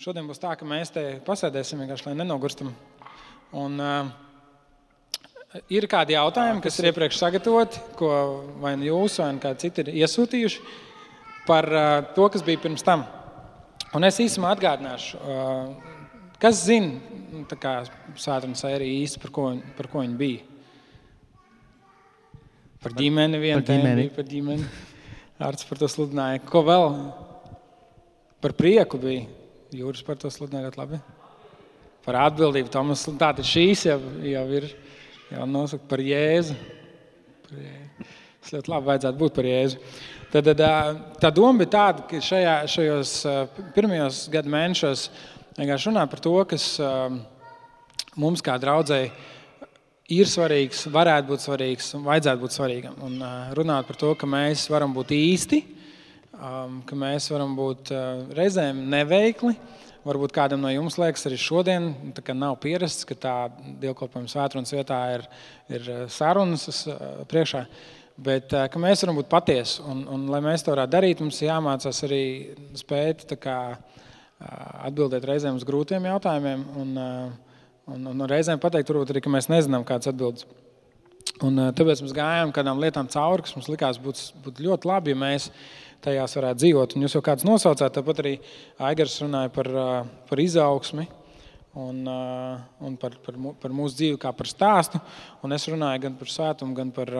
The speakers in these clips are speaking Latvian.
Šodien būs tā, ka mēs te pasēdēsim vienkārši, lai nenogurstam. Un, uh, ir kādi jautājumi, kas ir iepriekš sagatavoti, ko vai nu jūs, vai nu kādi citi ir iesūtījuši par uh, to, kas bija pirms tam. Un es īsumā atgādināšu, uh, kas zina Sātruna sēriju īsti, par ko, par ko viņa bija. Par ģimeni vienu tēmu, par ģimeni. Ārts par to sludināja. Ko vēl? Par prieku bija. Jūras par to sludināja ļoti labi. Par atbildību. Tomas, tātad šīs jau, jau ir jau nosaka par Jēzu. Par Jēzu. Tas ļoti labi vajadzētu būt par Jēzu. Tad, tad, tā doma bija tāda, ka šajā, šajos pirmajos gadu mēnešos vienkārši runāt par to, kas mums kā draudzēji ir svarīgs, varētu būt svarīgs un vajadzētu būt svarīgam. Un runāt par to, ka mēs varam būt īsti, um, ka mēs varam būt uh, reizēm neveikli. Varbūt kādam no jums liekas, arī šodien nav pierasts, ka tā dievkalpojuma svētdienas vietā ir, ir sarunas uh, priekšā. Bet uh, mēs varam būt patiesi. Un, un, lai mēs to varētu darīt, mums jāmācās arī spēt kā, uh, atbildēt reizēm uz grūtiem jautājumiem. Un, uh, Un, un reizēm pateikt, varbūt arī, ka mēs nezinām, kādas atbildes. Un, tāpēc mēs gājām kādām lietām cauri, kas mums likās būt, būt ļoti labi, ja mēs tajās varētu dzīvot. Un jūs jau kāds nosaucāt, tāpat arī Aigars runāja par, par izaugsmi un, un par, par, par mūsu dzīvi kā par stāstu. Un es runāju gan par svētumu, gan par,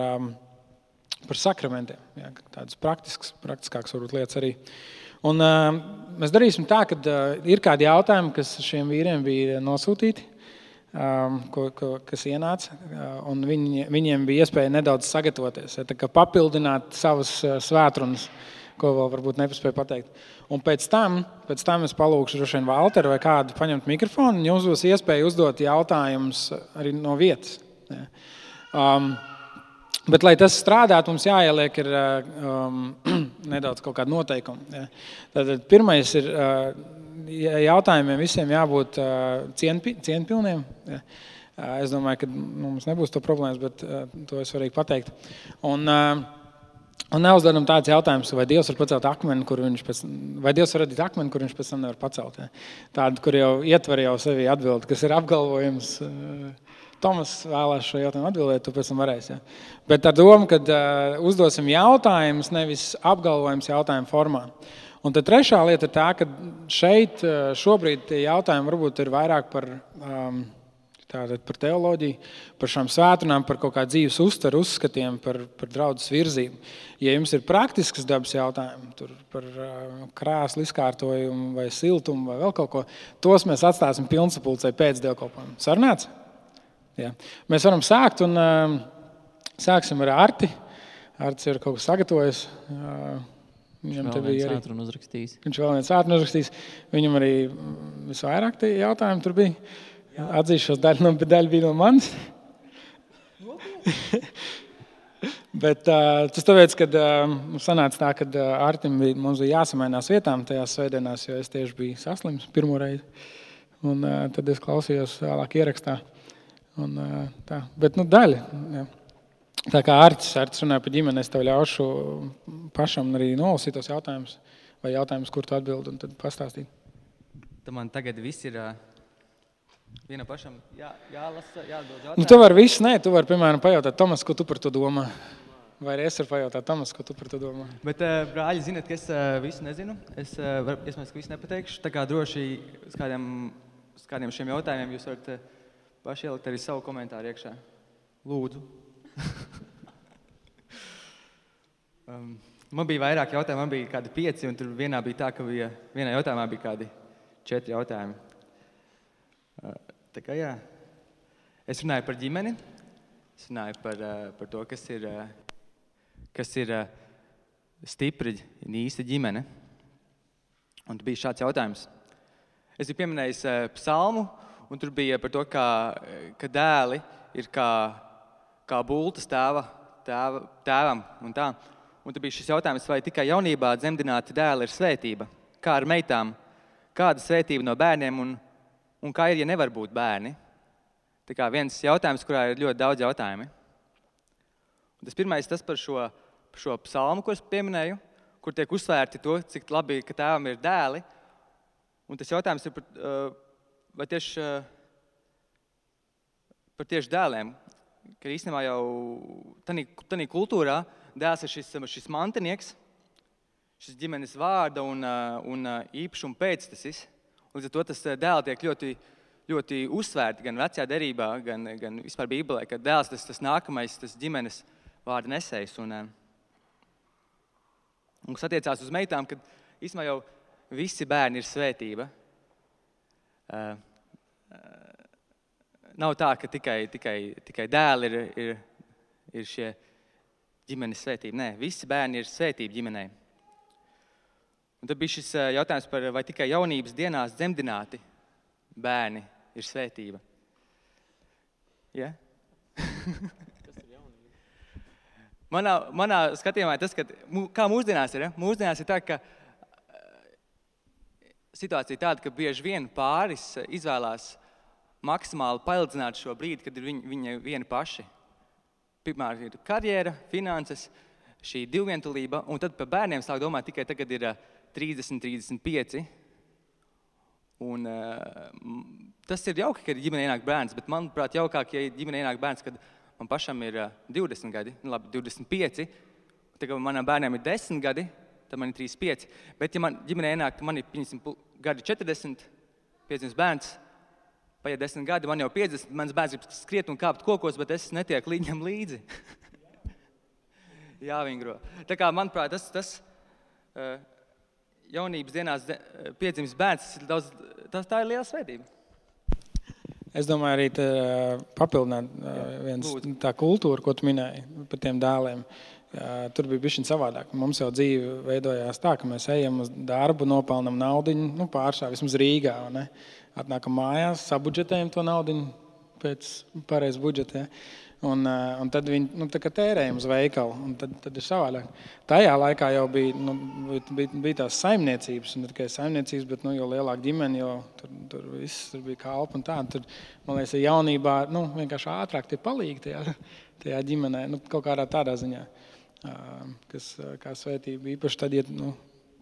par sakramentiem. Jā, tādas praktiskas, praktiskākas varbūt lietas arī. Un, mēs darīsim tā, ka ir kādi jautājumi, kas šiem vīriem bija nosūtīti um, ko, ko, kas ienāca. Uh, viņi, viņiem bija iespēja nedaudz sagatavoties, ja, papildināt savas uh, svētrunas, ko vēl varbūt nepaspēju pateikt. Un pēc tam, pēc tam es palūgšu droši vien Valteru vai kādu paņemt mikrofonu, un jums būs iespēja uzdot jautājumus arī no vietas. Ja. Um, Bet, lai tas strādātu, mums jāieliek ir, uh, um, nedaudz kaut kāda noteikuma. Ja. Tad, pirmais ir uh, jautājumiem visiem jābūt cienpi, cienpilniem. Es domāju, ka nu, mums nebūs to problēmas, bet to es varu pateikt. Un, un neuzdodam tāds jautājums, vai Dievs var pacelt akmeni, kur viņš pēc, vai Dievs var radīt akmeni, kur viņš pēc tam nevar pacelt. Ja? Tādu, kur jau ietver jau sevi atbildi, kas ir apgalvojums. Tomas vēlās šo jautājumu atbildēt, tu pēc tam varēsi. Ja? Bet ar domu, ka uh, uzdosim jautājumus, nevis apgalvojumus jautājumu formā. Un tad trešā lieta ir tā, ka šeit eh, šobrīd tie jautājumi varbūt ir vairāk par, um, tātad, par teoloģiju, par šām svētdienām, par kaut kādu dzīves uztveru, uzskatiem, par, par draudzes virzību. Ja jums ir praktisks dabas jautājumi par uh, krēslu izkārtojumu, vai siltumu, vai vēl kaut ko, tos mēs atstāsim pilnsapulcē pēc dievkalpojuma. Sarunāts? Jā. Mēs varam sākt un uh, sāksim ar Arti. Arts ir kaut ko sagatavojis. Uh, Viņam te bija arī uzrakstījis. Viņš vēl viens ātrums uzrakstījis. Viņam arī visvairāk tie jautājumi tur bija. Atzīšos, daļa, no, daļa bija no manis. Bet uh, tas tāpēc, ka uh, sanāca tā, ka uh, Artim bija, mums bija jāsamainās vietām tajās svētdienās, jo es tieši biju saslims pirmo reizi. Un, uh, tad es klausījos vēlāk ierakstā. Un, uh, tā. Bet nu, daļa. Jā. Tā kā Arčs, Arčs runāja par ģimeni, es tev ļaušu pašam arī nolasīt tos jautājumus, vai jautājumus, kur tu atbildi, un tad pastāstīt. Tu man tagad viss ir viena pašam jā, jālasa, jādod jautājumu. Nu, tu vari visu, nē, tu vari, piemēram, pajautāt Tomas, ko tu par to domā. Vai arī es varu pajautāt Tomas, ko tu par to domā? Bet, brāļi, zinat, ka es visu nezinu. Es, iespējams, ka visu nepateikšu. Tā kā droši uz kādiem, uz kādiem šiem jautājumiem jūs varat paši ielikt arī savu komentāru iekšā. Lūdzu. um, man bija vairāk jautājumu, man bija kādi pieci, un tur vienā bija tā, ka bija, vienā jautājumā bija kādi četri jautājumi. Tā kā jā. Es runāju par ģimeni, es runāju par, uh, par to, kas ir, uh, kas ir uh, stipri un īsta ģimene. Un tur bija šāds jautājums. Es biju pieminējis psalmu, un tur bija par to, kā, ka dēli ir kā kā bultas tēva, tēva, tēvam. Un, tā. un tad bija šis jautājums, vai tikai jaunībā dzemdināti dēli ir svētība? Kā ar meitām? Kāda svētība no bērniem un, un kā ir, ja nevar būt bērni? Tā kā viens jautājums, kurā ir ļoti daudz jautājumu. Un tas pirmais tas par šo, šo psalmu, ko es pieminēju, kur tiek uzsvērti to, cik labi, ka tēvam ir dēli. Un tas jautājums ir par, vai tieši par tieši dēliem. Ka īstenībā jau tādā kultūrā dēls ir šis, šis mantinieks, šis ģimenes vārda un, un īpašuma pēctecis. Līdz ar to tas dēls tiek ļoti, ļoti uzsvērti gan vecajā derībā, gan, gan vispār Bībelē, ka dēls tas, tas nākamais tas ģimenes vārda nesējs. Un, un kas attiecās uz meitām, kad īstenībā jau visi bērni ir svētība. Uh, uh, nav tā, ka tikai, tikai, tikai dēli ir, ir, ir šie ģimenes svētība. Nē, visi bērni ir svētība ģimenei. Un tad bija šis jautājums par, vai tikai jaunības dienās dzemdināti bērni ir svētība. Ja? manā, manā skatījumā tas, ka, kā mūsdienās ir, ja? mūsdienās ir tā, ka situācija tāda, ka bieži vien pāris izvēlās maksimāli paildzināt šo brīdi, kad ir viņi, viņi vieni paši. Pirmā ir karjera, finanses, šī divvientulība, un tad par bērniem sāk domāt tikai tagad, ir 30, 35. Un, uh, tas ir jauki, ka ģimenē ienāk bērns, bet manuprāt, jaukāk, ja ģimenē ienāk bērns, kad man pašam ir uh, 20 gadi, nu, labi, 25. Tagad manam bērnam ir 10 gadi, tad man ir 35. Bet, ja man ģimenē ienāk, man ir 50 gadi 40, 50 bērns, Paiet desmit gadi, man jau 50, mans bērns grib skriet un kāpt kokos, bet es netieku viņam līdzi. Jāvingro. Tā kā, manuprāt, tas, tas uh, jaunības dienās uh, piedzimis bērns, daudz, tas, tā ir liela svētība. Es domāju, arī tā, papildināt viens, tā kultūra, ko tu minēji par tiem dēliem. Tur bija bijis savādāk. Mums jau dzīve veidojās tā, ka mēs ejam uz darbu, nopelnām naudu, nu, pārsvarā vismaz Rīgā. Atnākam mājās, sabudžetējam to naudu pēc pareizā budžeta. Ja? Un, eh, un tad viņi nu, tērējam uz veikalu. Tad, tad ir savādāk. Tajā laikā jau bija, nu, bija, bija tās saimniecības, ne tikai saimniecības, bet nu, jo lielāka ģimene, jo tur, tur viss tur bija kalpa un tāda. Tur, man liekas, jaunībā nu, vienkārši ātrāk tie palīgi tajā, tajā ģimenē, nu, kaut kādā tādā ziņā, kas kā svētība īpaši tad, ja nu,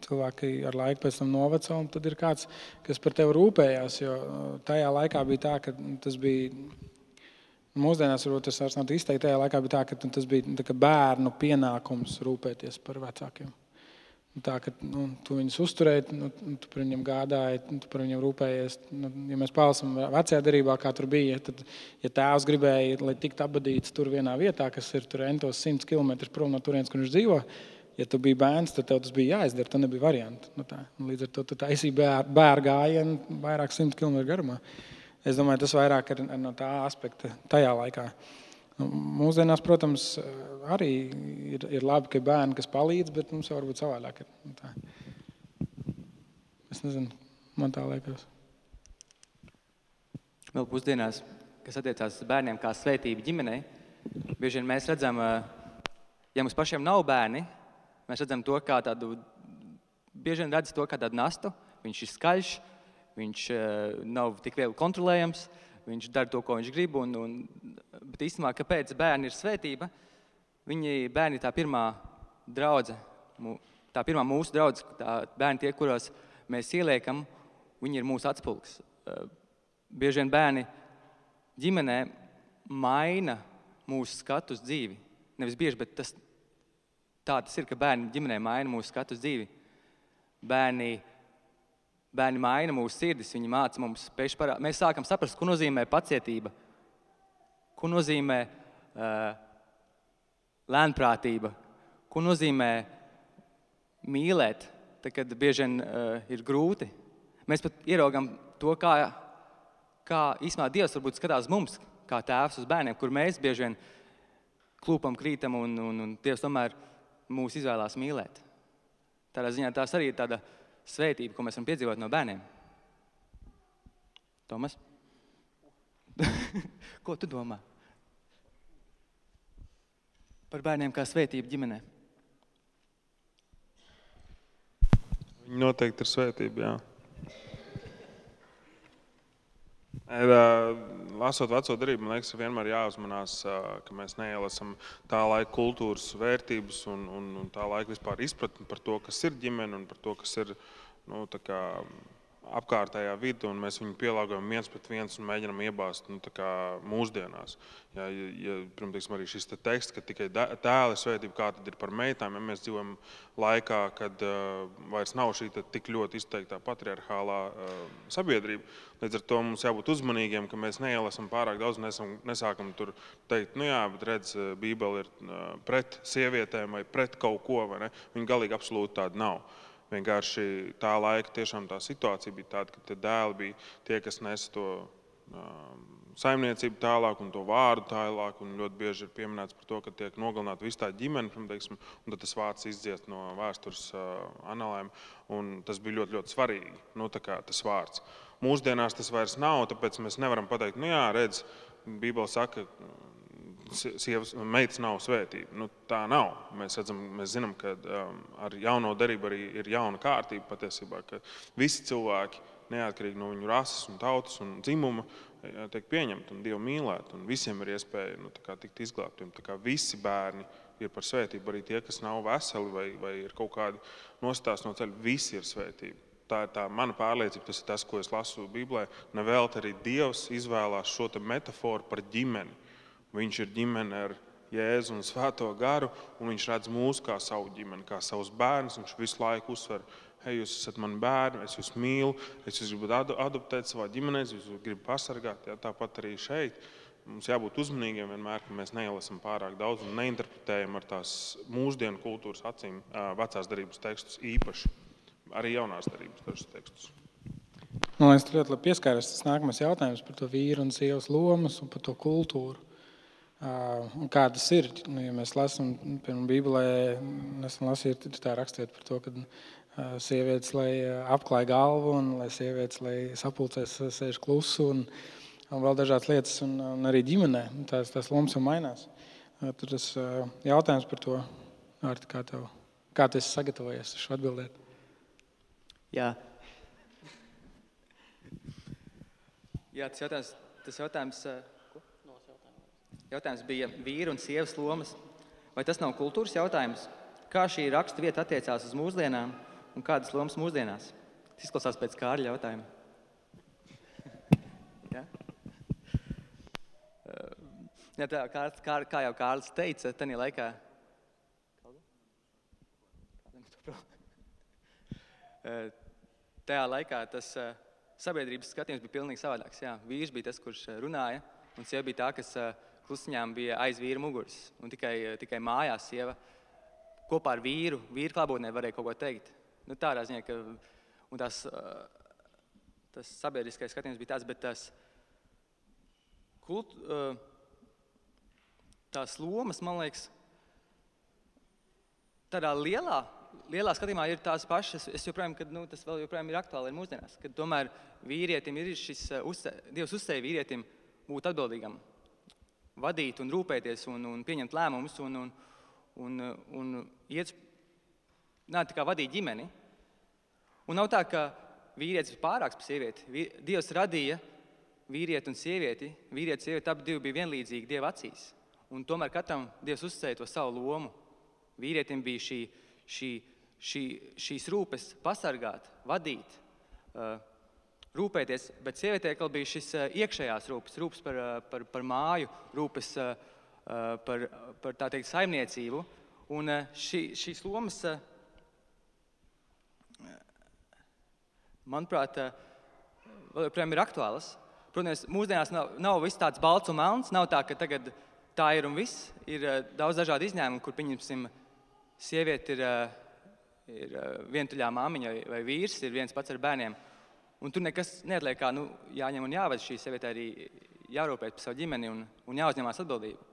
cilvēki ar laiku pēc tam noveco, un tad ir kāds, kas par tevi rūpējās. Jo tajā laikā bija tā, ka tas bija. Mūsdienās varbūt tas vairs nav izteikti. Tajā laikā bija tā, ka tas bija tā, bērnu pienākums rūpēties par vecākiem. Tā, ka nu, tu viņus uzturēji, nu, tu par viņiem gādāji, tu par viņiem rūpējies. Nu, ja mēs palasām vecajā darbā, kā tur bija, tad, ja tēvs gribēja, lai tiktu apbadīts tur vienā vietā, kas ir tur entos simts km prom no turienes, kur viņš dzīvo, ja tu biji bērns, tad tev tas bija jāizdara. Tad nebija variantu. Nu, tā. Līdz ar to tu taisīji bērnu bēr gājienu vairāk simt km garumā. Es domāju, tas vairāk ir no tā aspekta tajā laikā. Nu, mūsdienās, protams, arī ir, ir labi, ka ir bērni, kas palīdz, bet mums jau varbūt savādāk ir. Nu, tā. Es nezinu, man tā liekas. Vēl pusdienās, kas attiecās uz bērniem kā svētību ģimenei, bieži vien mēs redzam, ja mums pašiem nav bērni, Mēs redzam to kā tādu, bieži vien redzam to kā tādu nastu. Viņš ir skaļš, viņš uh, nav tik viegli kontrolējams, viņš dara to, ko viņš grib. Un, un, bet īstenībā, kāpēc bērni ir svētība? Viņi bērni ir tā pirmā draudzene, tā pirmā mūsu draudzene, tā bērni tie, kuros mēs ieliekam, viņi ir mūsu atspulgs. Uh, bieži vien bērni ģimenē maina mūsu skatu uz dzīvi. Nevis bieži, bet tas tā tas ir, ka bērni ģimenē maina mūsu skatu uz dzīvi. Bērni, bērni maina mūsu sirdis, viņi māca mums spēju parādīt. Mēs sākam saprast, ko nozīmē pacietība, ko nozīmē uh, lēnprātība, ko nozīmē mīlēt, tad, kad bieži vien uh, ir grūti. Mēs pat ieraugam to, kā, kā īstenībā Dievs varbūt skatās mums, kā tēvs uz bērniem, kur mēs bieži vien klūpam, krītam un, un, un Dievs tomēr mūs izvēlās mīlēt. Tādā ziņā tās arī ir tāda svētība, ko mēs varam piedzīvot no bērniem. Tomas? ko tu domā? Par bērniem kā svētību ģimenē. Viņi noteikti ir svētība. Jā. Lasot veco darību, man liekas, vienmēr jāuzmanās, ka mēs neielasām tā laika kultūras vērtības un, un, un tā laika vispār izpratni par to, kas ir ģimene un par to, kas ir nu, kā, apkārtējā vidi, un mēs viņu pielāgojam viens pret viens un mēģinām iebāzt nu, mūsdienās. Ja, ja, pirms arī šis te teksts, ka tikai tēla svētība, kā tad ir par meitām, ja mēs dzīvojam laikā, kad uh, vairs nav šī tik ļoti izteiktā patriarchālā uh, sabiedrība. Līdz ar to mums jābūt uzmanīgiem, ka mēs neielasām pārāk daudz, nesam, nesākam tur teikt, nu jā, bet redz, Bībele ir uh, pret sievietēm vai pret kaut ko? Viņa galīgi absolūti tāda nav. Vienkārši tā laika tiešām tā situācija bija tāda, ka dēli bija tie, kas nes to um, saimniecību tālāk un to vārdu tālāk. Ļoti bieži ir pieminēts par to, ka tiek nogalināta visa tā ģimene, teiksim, un tad tas vārds izdziest no vēstures uh, analēm. Tas bija ļoti, ļoti svarīgi. Nu, tas vārds. Mūsdienās tas vairs nav, tāpēc mēs nevaram pateikt, nu jā, redz, Bībele saka, sievas, meitas nav svētība. Nu, tā nav. Mēs, redzam, mēs zinām, ka um, ar jauno derību arī ir jauna kārtība patiesībā, ka visi cilvēki, neatkarīgi no viņu rases, un tautas un dzimuma, tiek pieņemti un dievu mīlēti. Un visiem ir iespēja nu, tikt izglābtiem. Visi bērni ir par svētību, arī tie, kas nav veseli vai, vai ir kaut kādi nostāsti no ceļa, visi ir svētība. Tā ir tā mana pārliecība, tas ir tas, ko es lasu Bībelē. Nevelti arī Dievs izvēlās šo metaforu par ģimeni Viņš ir ģimene ar Jēzu un Svēto garu, un viņš redz mūs kā savu ģimeni, kā savus bērnus. Viņš visu laiku uzsver, hei, jūs esat mani bērni, es jūs mīlu, es jūs gribu adoptēt savā ģimenē, es jūs gribu pasargāt. Jā, tāpat arī šeit. Mums jābūt uzmanīgiem vienmēr, ka mēs neielasām pārāk daudz un neinterpretējam ar tās mūsdienu kultūras acīm vecās darbības tekstus īpaši, arī jaunās darbības tekstus. Man liekas, tur ļoti labi pieskārās tas nākamais jautājums par to vīru un sievas lomas un par to kultūru. Un kā tas ir? Nu, ja mēs lasām, piemēram, Bībelē, esam lasījuši, tā rakstīt par to, ka sievietes lai apklāj galvu un lai sievietes lai sapulcēs sēž klusu un, un vēl dažādas lietas, un, un arī ģimenē tās, tās lomas jau mainās. Tur tas jautājums par to, Arti, kā, tev, kā tu esi sagatavojies šo atbildēt? Jā. Jā, tas jautājums, tas jautājums Jautājums bija vīru un sievas lomas. Vai tas nav kultūras jautājums? Kā šī raksta vieta attiecās uz mūsdienām un kādas lomas mūsdienās? Tas izklausās pēc kārļa jautājuma. ja? Ja, tā, kā, kā, kā jau Kārlis teica, tajā laikā. Tajā laikā tas sabiedrības skatījums bija pilnīgi savādāks. Jā, vīrs bija tas, kurš runāja, un sieva bija tā, kas klusiņām bija aiz vīra muguras. Un tikai, tikai mājās sieva kopā ar vīru, vīru klātbūtnē varēja kaut ko teikt. Nu, tādā ziņā, ka tas, tas sabiedriskais skatījums bija tāds, bet tas kult, tās lomas, man liekas, tādā lielā, lielā skatījumā ir tās pašas. Es joprojām, kad, nu, tas joprojām ir aktuāli mūsdienās, kad tomēr vīrietim ir šis, uzce, Dievs uzsēja vīrietim būt atbildīgam vadīt un rūpēties un, un pieņemt lēmumus un, un, un, un iet, nā, vadīt ģimeni. Un nav tā, ka vīrietis ir pārāks par sievieti. Dievs radīja vīrieti un sievieti. Vīrietis un sieviete abi bija vienlīdzīgi Dieva acīs. Un tomēr katram Dievs uzcēla to savu lomu. Vīrietim bija šī, šī, šī, šīs rūpes pasargāt, vadīt. Uh, rūpēties, bet sievietē bija šis eh, iekšējās rūpes, rūpes par, eh, par, par māju, rūpes eh, par, par tā teikt, saimniecību. Un šī, šīs lomas, manuprāt, vēl joprojām ir aktuālas. Protams, mūsdienās nav, nav viss tāds balts un melns. Nav tā, ka tagad tā ir un viss. Ir daudz dažādu izņēmumu, kur, pieņemsim, sieviete ir, ir vientuļā māmiņa vai vīrs, ir viens pats ar bērniem. Un tur nekas neatliek, kā nu, jāņem un jāved šī sieviete arī jārūpējas par savu ģimeni un, un jāuzņemās atbildību.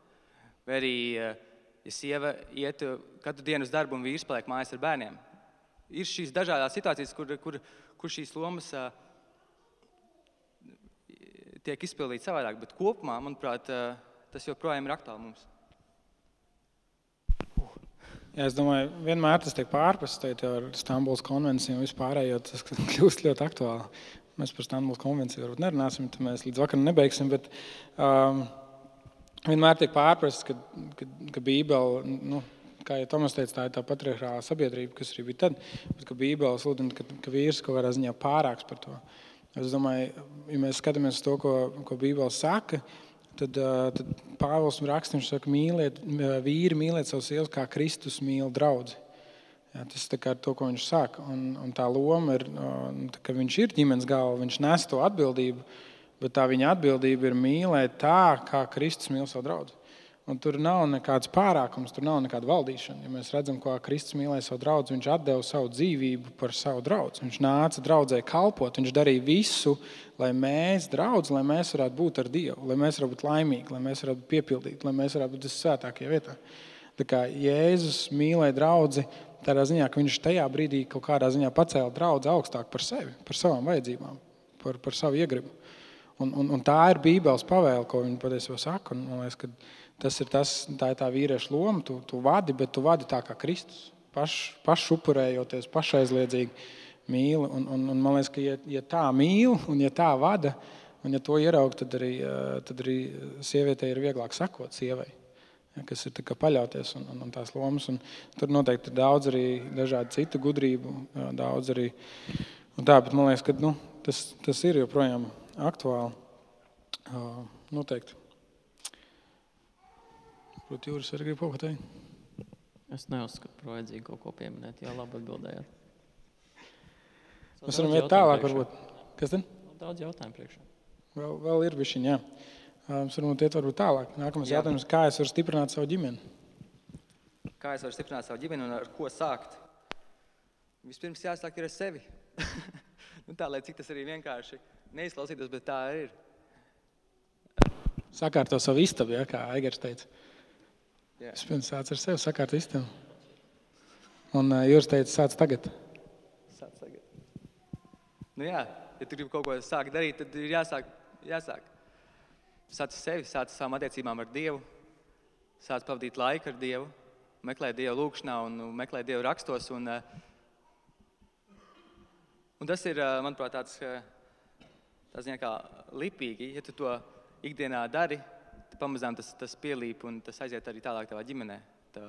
Vai arī, eh, ja sieva iet katru dienu uz darbu un vīrs paliek mājās ar bērniem, ir šīs dažādas situācijas, kur, kur, kur šīs lomas uh, tiek izpildītas savādāk. Bet kopumā, manuprāt, uh, tas joprojām ir aktuāli mums. Jā, es domāju, vienmēr tas tiek pārprasts ar Stambulas konvenciju un vispārējo. Tas kļūst ļoti aktuāli. Mēs par Stambulas konvenciju varbūt nerunāsim, tad mēs līdz vakaram nebeigsim. Bet, um, vienmēr tiek pārprasts, ka, ka, ka Bībele nu, kā jau Tomas teica, tā ir tā patriarchālā sabiedrība, kas arī bija tad, bet ka Bībele sludina, ka, ka vīrs kaut kādā ziņā pārāks par to. Es domāju, ja mēs skatāmies to, ko, ko Bībele saka, tad, tad Pāvils raksta, viņš saka, mīliet, vīri mīliet savus sievas, kā Kristus mīl draugu. Jā, tas ir to, ko viņš saka. Un, un tā loma ir, nu, ka viņš ir ģimenes galva, viņš nes to atbildību, bet tā viņa atbildība ir mīlēt tā, kā Kristus mīl savu draugu. Un tur nav nekāds pārākums, tur nav nekāda valdīšana. Ja mēs redzam, ko Kristus mīlēja savu draugu, viņš deva savu dzīvību par savu draugu. Viņš nāca draudzē kalpot, viņš darīja visu, lai mēs, draugs, lai mēs varētu būt ar Dievu, lai mēs varētu būt laimīgi, lai mēs varētu būt piepildīti, lai mēs varētu būt vissvētākajā vietā. Tā kā Jēzus mīlēja draugu tādā ziņā, ka viņš tajā brīdī kaut kādā ziņā pacēla draugu augstāk par sevi, par savām vajadzībām, par, par savu iegribu. Un, un, un tā ir Bībeles pavēle, ko viņi patiesībā saka. Un, man liekas, ka Tas ir tas, tā ir tā vīrieša loma. Tu, tu vadi, bet tu vadi tā kā Kristus. Paš, pašupurējoties, pašaizliedzīgi mīli. Un, un, un man liekas, ka ja, ja tā mīl un ja tā vada, un ja to ieraug, tad arī, tad arī sievietei ir vieglāk sakot sievai. Ja, kas ir paļauties un, un, un tās lomas. Un tur noteikti ir daudz arī dažādu citu gudrību, daudz arī. Tā, bet man liekas, ka nu, tas, tas ir joprojām aktuāli. Noteikti. Varbūt Jūras arī grib kaut ko teikt. Es neuzskatu par vajadzīgu kaut ko pieminēt. Jā, labi atbildējāt. Mēs varam iet tālāk, varbūt. Kas tad? Daudz jautājumu priekšā. Vēl, vēl ir bišķiņ, jā. Mēs varam iet varbūt tālāk. Nākamais jā. jautājums, kā es varu stiprināt savu ģimeni? Kā es varu stiprināt savu ģimeni un ar ko sākt? Vispirms jāsāk ar sevi. nu, tā, lai cik tas arī vienkārši neizklausītos, bet tā ir. Sakārto savu istabu, ja, kā Aigars teica. Jā. Es pirms sācu ar sevi sakārt istabu. Un uh, Jūras teica, sāc tagad. Sāc tagad. Nu jā, ja tu gribi kaut ko sākt darīt, tad ir jāsāk. jāsāk. Sāc ar sevi, sāc ar savām attiecībām ar Dievu, sāc pavadīt laiku ar Dievu, meklē Dievu lūgšanā un meklē Dievu rakstos. Un, un tas ir, manuprāt, tāds, tāds kā lipīgi, ja tu to ikdienā dari, pamazām tas, tas pielīp un tas aiziet arī tālāk tavā ģimenē, tā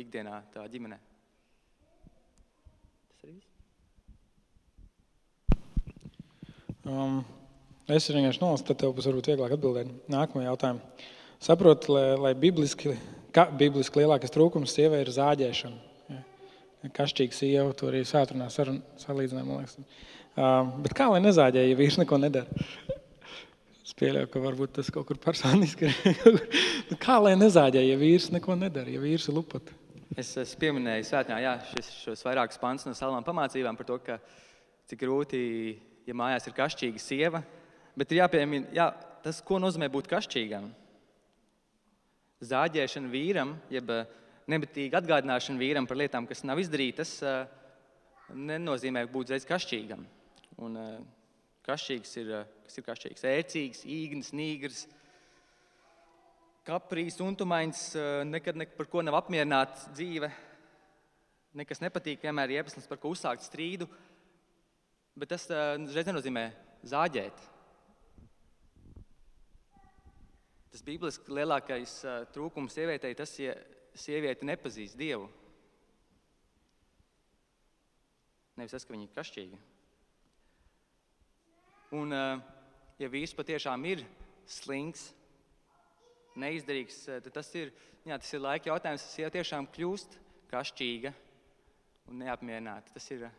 ikdienā tavā ģimenē. Tas arī viss. Um, es vienkārši nolasu, tad tev būs varbūt vieglāk atbildēt. Nākamā jautājuma. Saprotu, lai, lai bibliski, ka, bibliski lielākais trūkums sievai ir zāģēšana. Ja. Kašķīga sieva, to arī sātrunā salīdzinājumā. Uh, bet kā lai nezāģē, ja vīrs neko nedara? Es pieļauju, ka varbūt tas kaut kur personiski ir. Nu, kā lai nezāģē, ja vīrs neko nedara, ja vīrs ir lupat? Es, es pieminēju svētdienā, jā, šis, šos vairākus pants no salām pamācībām par to, ka cik grūti, ja mājās ir kašķīga sieva. Bet ir jāpiemina, jā, tas, ko nozīmē būt kašķīgam. Zāģēšana vīram, jeb eh, nebatīga atgādināšana vīram par lietām, kas nav izdarītas, eh, nenozīmē būt reiz kašķīgam. Un, eh, Kašķīgs ir, eh, kas ir kašķīgs? Ērcīgs, īgnis, nīgrs, kaprīs, untumains, eh, nekad ne par ko nav apmierināts dzīve. Nekas nepatīk, vienmēr ir iemesls, par ko uzsākt strīdu. Bet tas eh, nenozīmē zāģēt. Tas bībeliski lielākais trūkums sievietei tas, ja sieviete nepazīst Dievu. Nevis tas, ka viņa ir kašķīga. Un, eh, ja vīrs patiešām ir slings, neizdarīgs, eh, tad tas ir, jā, tas ir laika jautājums. Tas jau tiešām kļūst kašķīga un neapmierināta. Tas ir eh,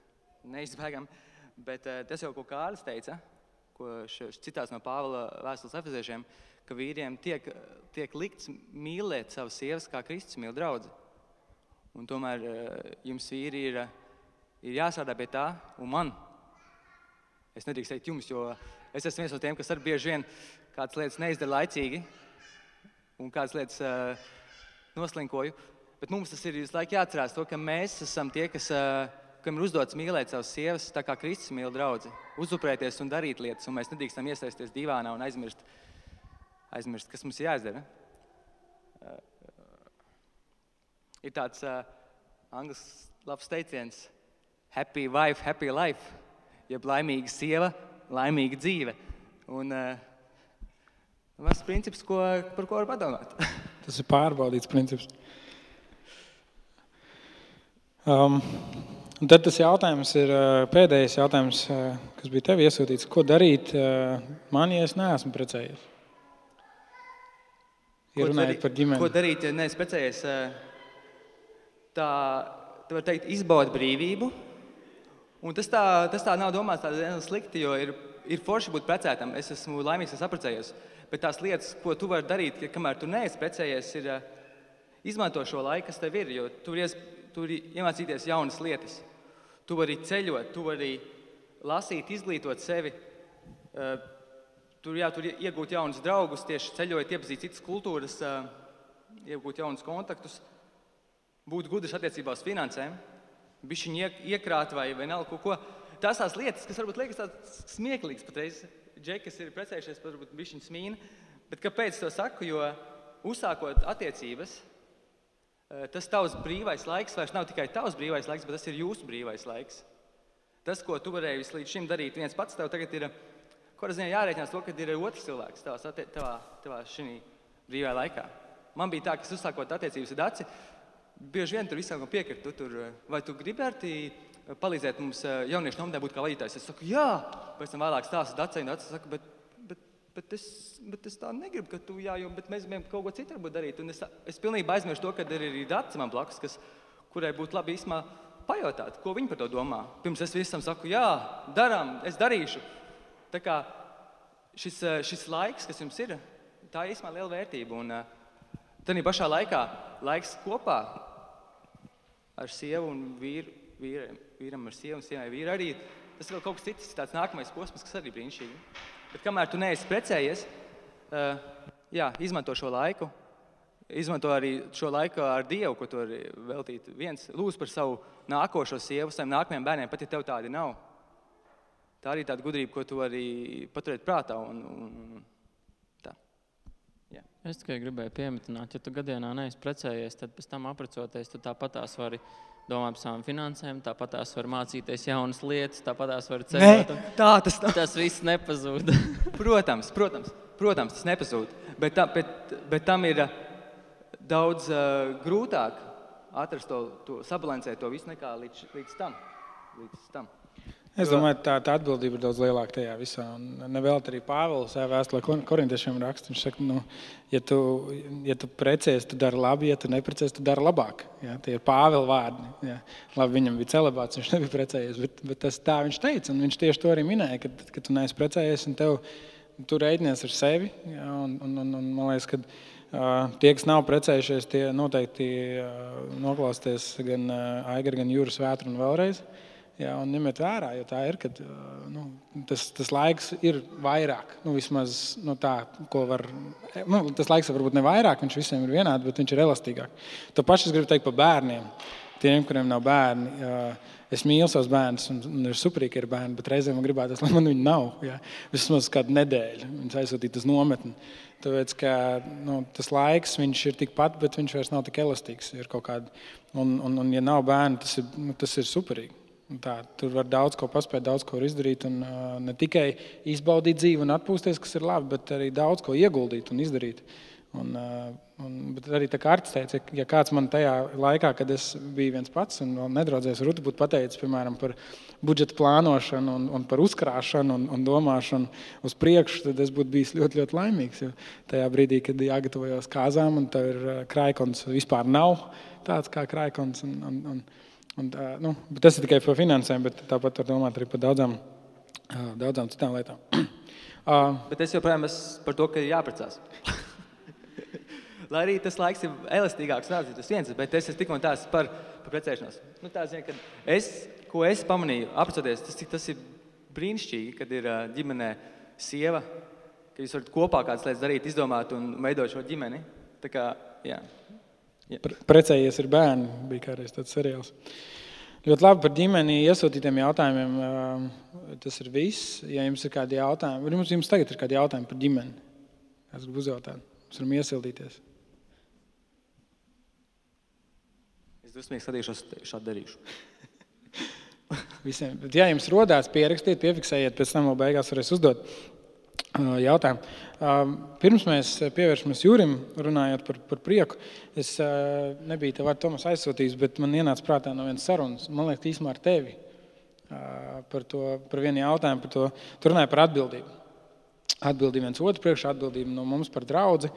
neizbēgami. Bet tas jau, ko Kārlis teica, ko citās no Pāvila vēstules efeziešiem, ka vīriem tiek, tiek likts mīlēt savas sievas, kā Kristus mīl draugu. Un tomēr jums vīri ir, ir jāsādā pie tā, un man Es nedrīkstu teikt jums, jo es esmu viens no tiem, kas arī bieži vien kādas lietas neizdara laicīgi un kādas lietas uh, noslinkoju. Bet mums tas ir visu laiku jāatcerās, to, ka mēs esam tie, kas, uh, kam ir uzdots mīlēt savas sievas, tā kā Kristus mīl draugu, uzupēties un darīt lietas. Un mēs nedrīkstam iesaistīties divānā un aizmirst, aizmirst kas mums ir jāizdara. Uh, ir tāds uh, angļu labs teiciens: Happy wife, happy life jeb laimīga sieva, laimīga dzīve. Un, tas ir princips, ko, par ko var padomāt. Tas ir pārbaudīts princips. Um, un tad tas jautājums ir uh, pēdējais jautājums, uh, kas bija tev iesūtīts. Ko darīt man, ja es neesmu precējies? Ja runājot par ģimeni. Ko darīt, ja neesi precējies? Tā, tā var teikt, izbaud brīvību. Un tas tā, tas tā nav domāts tā diezgan slikti, jo ir, ir forši būt precētam. Es esmu laimīgs, es apprecējos. Bet tās lietas, ko tu vari darīt, ka, kamēr tu neesi precējies, ir eh, izmanto šo laiku, kas tev ir. Jo tu vari, tu vari iemācīties jaunas lietas. Tu vari ceļot, tu vari lasīt, izglītot sevi. Eh, Tur, jā, tur iegūt jaunus draugus, tieši ceļojot, iepazīt citas kultūras, eh, iegūt jaunus kontaktus, būt gudrs attiecībā uz finansēm, bišķiņi iek- iekrāt vai vienalga kaut ko. Tās tās lietas, kas varbūt liekas tādas smieklīgas patreiz, džeki, kas ir precējušies, varbūt bišķiņi smīna. Bet kāpēc to saku? Jo uzsākot attiecības, eh, tas tavs brīvais laiks vairs nav tikai tavs brīvais laiks, bet tas ir jūsu brīvais laiks. Tas, ko tu varēji līdz šim darīt viens pats, tev tagad ir ziņā jārēķinās to, ka ir otrs cilvēks tavā, tavā, tavā šī brīvā laikā. Man bija tā, ka es uzsākot attiecības ar Dāci, bieži vien tur visam piekrītu. Tu tur, eh, vai tu gribētu palīdzēt mums eh, jauniešu nometnē būt kā vadītājs? Es saku, jā, pēc tam vēlāk stāstu Dāci, un Dāci saka, bet, bet, bet, es, bet es tā negribu, ka tu, jā, jo, bet mēs gribam kaut ko citu varbūt darīt. Un es, es pilnībā aizmirsu to, ka ir arī Dāci man blakus, kas, kurai būtu labi īstenībā pajautāt, ko viņi par to domā. Pirms es visam saku, jā, darām, es darīšu. Tā kā šis, eh, šis laiks, kas jums ir, tā ir īstenībā liela vērtība. Un tā pašā laikā laiks kopā ar sievu un vīru, vīram, vīram ar sievu un sievai vīru arī. Tas ir kaut kas cits, tāds nākamais posms, kas arī brīnišķīgi. Bet kamēr tu neesi precējies, eh, jā, izmanto šo laiku. Izmanto arī šo laiku ar Dievu, ko tu vari veltīt. Viens lūdz par savu nākošo sievu, saviem nākamajiem bērniem, pat ja tev tādi nav. Tā arī ir tāda gudrība, ko tu vari paturēt prātā. Un, un, un. Jā. Es tikai gribēju pieminēt, ja tu gadienā neesi precējies, tad pēc tam aprecoties, tu tāpat tās vari domāt par savām finansēm, tāpat tās var mācīties jaunas lietas, tāpat tās var ceļot. un tā tas nav. Tas viss nepazūd. Protams, protams, protams tas nepazūd. Bet, tā, bet, bet tam ir uh, daudz uh, grūtāk atrast to, to sabalansēt to visu nekā līdz, līdz tam. Līdz tam. Es domāju, tā, tā atbildība ir daudz lielāka tajā visā. Nevēl arī Pāvils savā vēstulē kor- korintiešiem raksta. Viņš saka, nu, ja tu, ja tu precies, tu dari labi, ja tu neprecies, tu dari labāk. Ja? Tie ir Pāvila vārdi. Ja? Labi, viņam bija celibāts, viņš nebija precējies, bet, bet tas tā viņš teica. Viņš tieši to arī minēja, ka, ka tu neesi precējies un tev, tu rēķinies ar sevi. Ja? Un, un, un, un, man liekas, ka uh, tie, kas nav precējušies, tie noteikti uh, noklausties gan uh, Aigara, gan Jūras vētru un vēlreiz. Jā, un ņemiet vērā, jo tā ir, ka nu, tas, tas laiks ir vairāk. Nu, vismaz nu, tā, ko var. Nu, tas laiks varbūt ne vairāk, viņš visiem ir vienāds, bet viņš ir elastīgāk. To pašu es gribu teikt par bērniem. Tiem, kuriem nav bērni, jā, es mīlu savus bērnus, un, un ir superīgi, ka ir bērni, bet reizēm man gribētos, lai man viņi nav. Jā. Vismaz kādu nedēļu viņus aizsūtīt uz nometni. Tāpēc, ka nu, tas laiks ir tikpat, bet viņš vairs nav tik elastīgs. Un, un, un, ja nav bērni, tas ir, nu, tas ir superīgi. Tā, tur var daudz ko paspēt, daudz ko izdarīt. Un, uh, ne tikai izbaudīt dzīvi un atpūsties, kas ir labi, bet arī daudz ko ieguldīt un izdarīt. Un, uh, un, arī tā kā Arts teica, ja kāds man tajā laikā, kad es biju viens pats un vēl nedraudzējos, Ruta būtu pateicis piemēram, par budžeta plānošanu un, un par uzkrāšanu un, un domāšanu uz priekšu, tad es būtu bijis ļoti, ļoti laimīgs. Jo tajā brīdī, kad jāgatavojas kāzām un tev ir uh, krājkons, vispār nav tāds kā krājkons. Un, un, un, Un, nu, tas ir tikai par finansēm, bet tāpat var domāt arī par daudzām, daudzām citām lietām. Bet es joprojām esmu par to, ka ir jāprecās. Lai arī tas laiks ir elastīgāks, tāds, tas viens, bet es esmu tik un tās par, par precēšanos. Nu, tā ziņa, ka es, ko es pamanīju, aprecoties, tas, tas ir brīnišķīgi, kad ir ģimenē sieva, ka jūs varat kopā kādas lietas darīt, izdomāt un veidot šo ģimeni. Tā kā, jā. Pre- Precējies ar bērnu, bija kādreiz tāds seriāls. Ļoti labi par ģimeni iesūtītiem jautājumiem. Tas ir viss. Ja jums ir kādi jautājumi, vai jums, jums tagad ir kādi jautājumi par ģimeni, es gribu uzjautāt. Mēs varam iesildīties. Es dusmīgi skatīšos, šādi darīšu. Visiem. Bet, ja jums rodās, pierakstiet, piefiksējiet, pēc tam vēl beigās varēs uzdot. Jautājumu. Pirms mēs pievēršamies jūrim, runājot par, par prieku, es nebiju tev ar Tomas aizsūtījis, bet man ienāca prātā no vienas sarunas, man liekas, īsumā ar tevi par, to, par vienu jautājumu. Par to. Tur runāja par atbildību. Atbildība viens otru priekšā, atbildība no mums par draugu.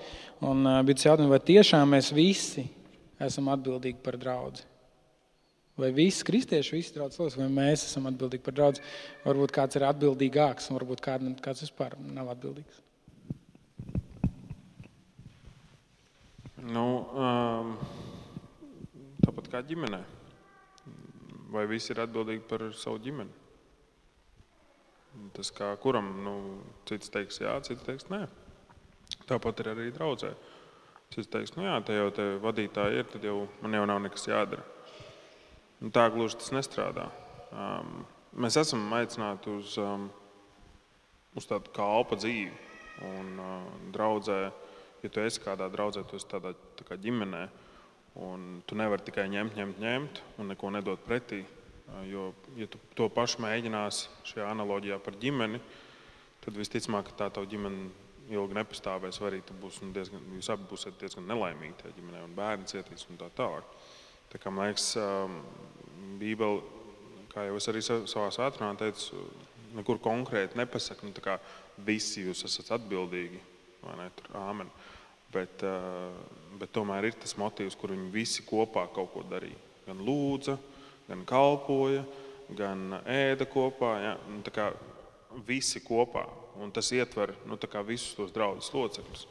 Un bija tas jautājums, vai tiešām mēs visi esam atbildīgi par draugu. Vai visi kristieši, visi draugi, vai mēs esam atbildīgi par draugu? Varbūt kāds ir atbildīgāks, un varbūt kāds vispār nav atbildīgs. Nu, um, tāpat kā ģimenē. Vai visi ir atbildīgi par savu ģimeni? Tas kā kuram, nu, cits teiks jā, cits teiks nē. Tāpat ir arī draudzē. Cits teiks, nu jā, te jau te vadītāji ir, tad jau man jau nav nekas jādara. Un tā gluži tas nestrādā. Um, mēs esam aicināti uz, um, uz tādu kalpa dzīvi. Un, uh, draudzē, ja tu esi kādā draudzē, tu esi tādā tā kā ģimenē. Un tu nevari tikai ņemt, ņemt, ņemt un neko nedot pretī. Uh, jo, ja tu to pašu mēģināsi šajā analoģijā par ģimeni, tad visticamāk, ka tā tava ģimene ilgi nepastāvēs, vai arī būs, nu, diezgan, jūs abi būsiet diezgan nelaimīgi tajā ģimenē, un bērni cietīs un tā tālāk. Tā kā, man liekas, um, Bībele, kā jau es arī savā svētdienā teicu, nekur konkrēti nepasaka, nu, ka visi jūs esat atbildīgi. Ne, tur, āmen. Bet, uh, bet tomēr ir tas motīvs, kur viņi visi kopā kaut ko darīja. Gan lūdza, gan kalpoja, gan ēda kopā. Ja? Nu, kā, visi kopā. Un tas ietver nu, visus tos draugus locekļus.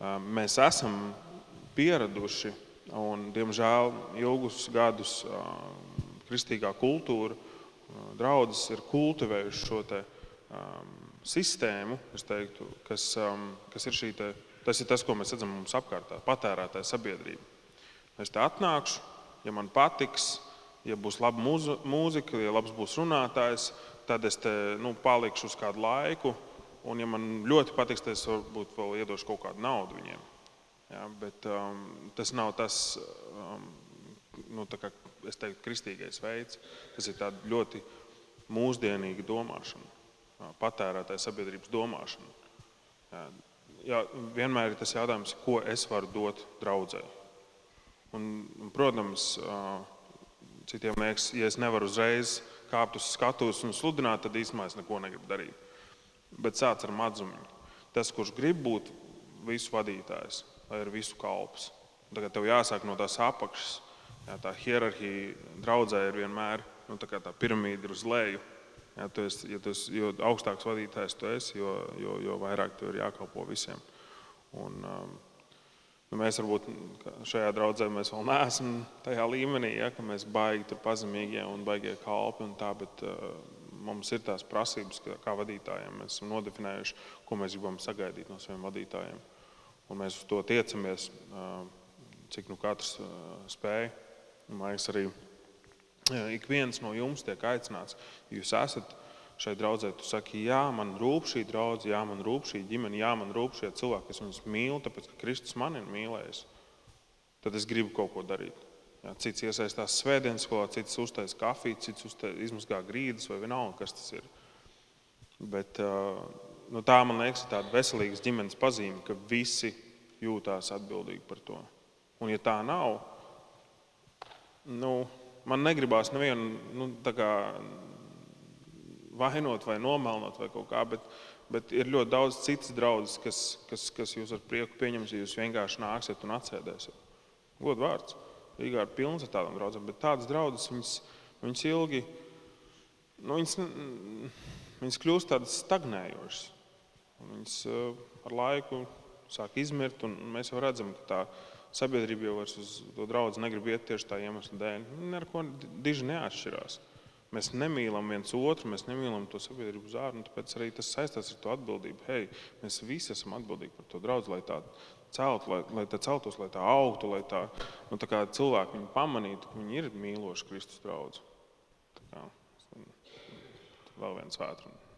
Uh, mēs esam pieraduši Un, diemžēl ilgus gadus kristīgā kultūra, draudzes ir kultivējuši šo te, um, sistēmu, teiktu, kas, um, kas ir šī te, tas, ir tas, ko mēs redzam mums apkārt, patērētāja sabiedrība. Es te atnākšu, ja man patiks, ja būs laba mūzika, ja labs būs runātājs, tad es te nu, palikšu uz kādu laiku. Un, ja man ļoti patiks, tad es varbūt vēl iedošu kaut kādu naudu viņiem. Ja, bet um, tas nav tas, um, nu, kā, teiktu, kristīgais veids. Tas ir ļoti mūsdienīga domāšana, patērētāja sabiedrības domāšana. Ja, ja, vienmēr ir tas jautājums, ko es varu dot draudzē. Un, un, protams, citiem liekas, ja es nevaru uzreiz kāpt uz skatuves un sludināt, tad īstenībā es neko negribu darīt. Bet sāc ar mazumu. Tas, kurš grib būt visu vadītājs, lai ir visu kalps. Tagad tev jāsāk no tās apakšas. Jā, tā hierarhija draudzē ir vienmēr nu, tā, tā piramīda ir uz leju. Jā, tu esi, ja tu esi, jo augstāks vadītājs tu esi, jo, jo, jo vairāk tev ir jākalpo visiem. Un, um, nu, mēs varbūt šajā draudzē mēs vēl neesam tajā līmenī, ja, ka mēs baigi pazemīgie un baigie kalpi. Un tā, bet, uh, mums ir tās prasības, kā vadītājiem. Mēs esam nodefinējuši, ko mēs gribam sagaidīt no saviem vadītājiem un mēs uz to tiecamies, cik nu katrs spēj. Man liekas, arī ik viens no jums tiek aicināts, jūs esat šai draudzē, tu saki, jā, man rūp šī draudzene, jā, man rūp šī ģimene, jā, man rūp šie cilvēki, es viņus mīlu, tāpēc ka Kristus man ir mīlējis. Tad es gribu kaut ko darīt. Jā, cits iesaistās svētdienas skolā, cits uztaisīs kafiju, cits izmazgā grīdas vai vienalga, kas tas ir. Bet, uh, nu, tā man liekas, ir tāda veselīgas ģimenes pazīme, ka visi jūtās atbildīgi par to. Un, ja tā nav, nu, man negribās nevienu nu, vainot vai nomelnot vai kaut kā, bet, bet ir ļoti daudz citas draudzes, kas, kas, kas jūs ar prieku pieņems, ja jūs vienkārši nāksiet un atsēdēsiet. Gods vārds. Rīgā ir pilns ar tādām draudzēm, bet tādas draudzes viņas, viņas ilgi, nu, viņas, viņas kļūst tādas stagnējošas. Viņas eh, ar laiku sāk izmirt, un mēs jau redzam, ka tā sabiedrība jau vairs uz to draugu negrib iet tieši tā iemesla dēļ. Neko diži neatšķirās. Mēs nemīlam viens otru, mēs nemīlam to sabiedrību zārnu, tāpēc arī tas saistās ar to atbildību. Hei, mēs visi esam atbildīgi par to draugu, lai tā celtu, lai, lai tā celtos, lai tā augtu, lai tā, nu, tā cilvēki viņu pamanītu, ka viņi ir mīloši Kristus draugs. Vēl viens vētrums.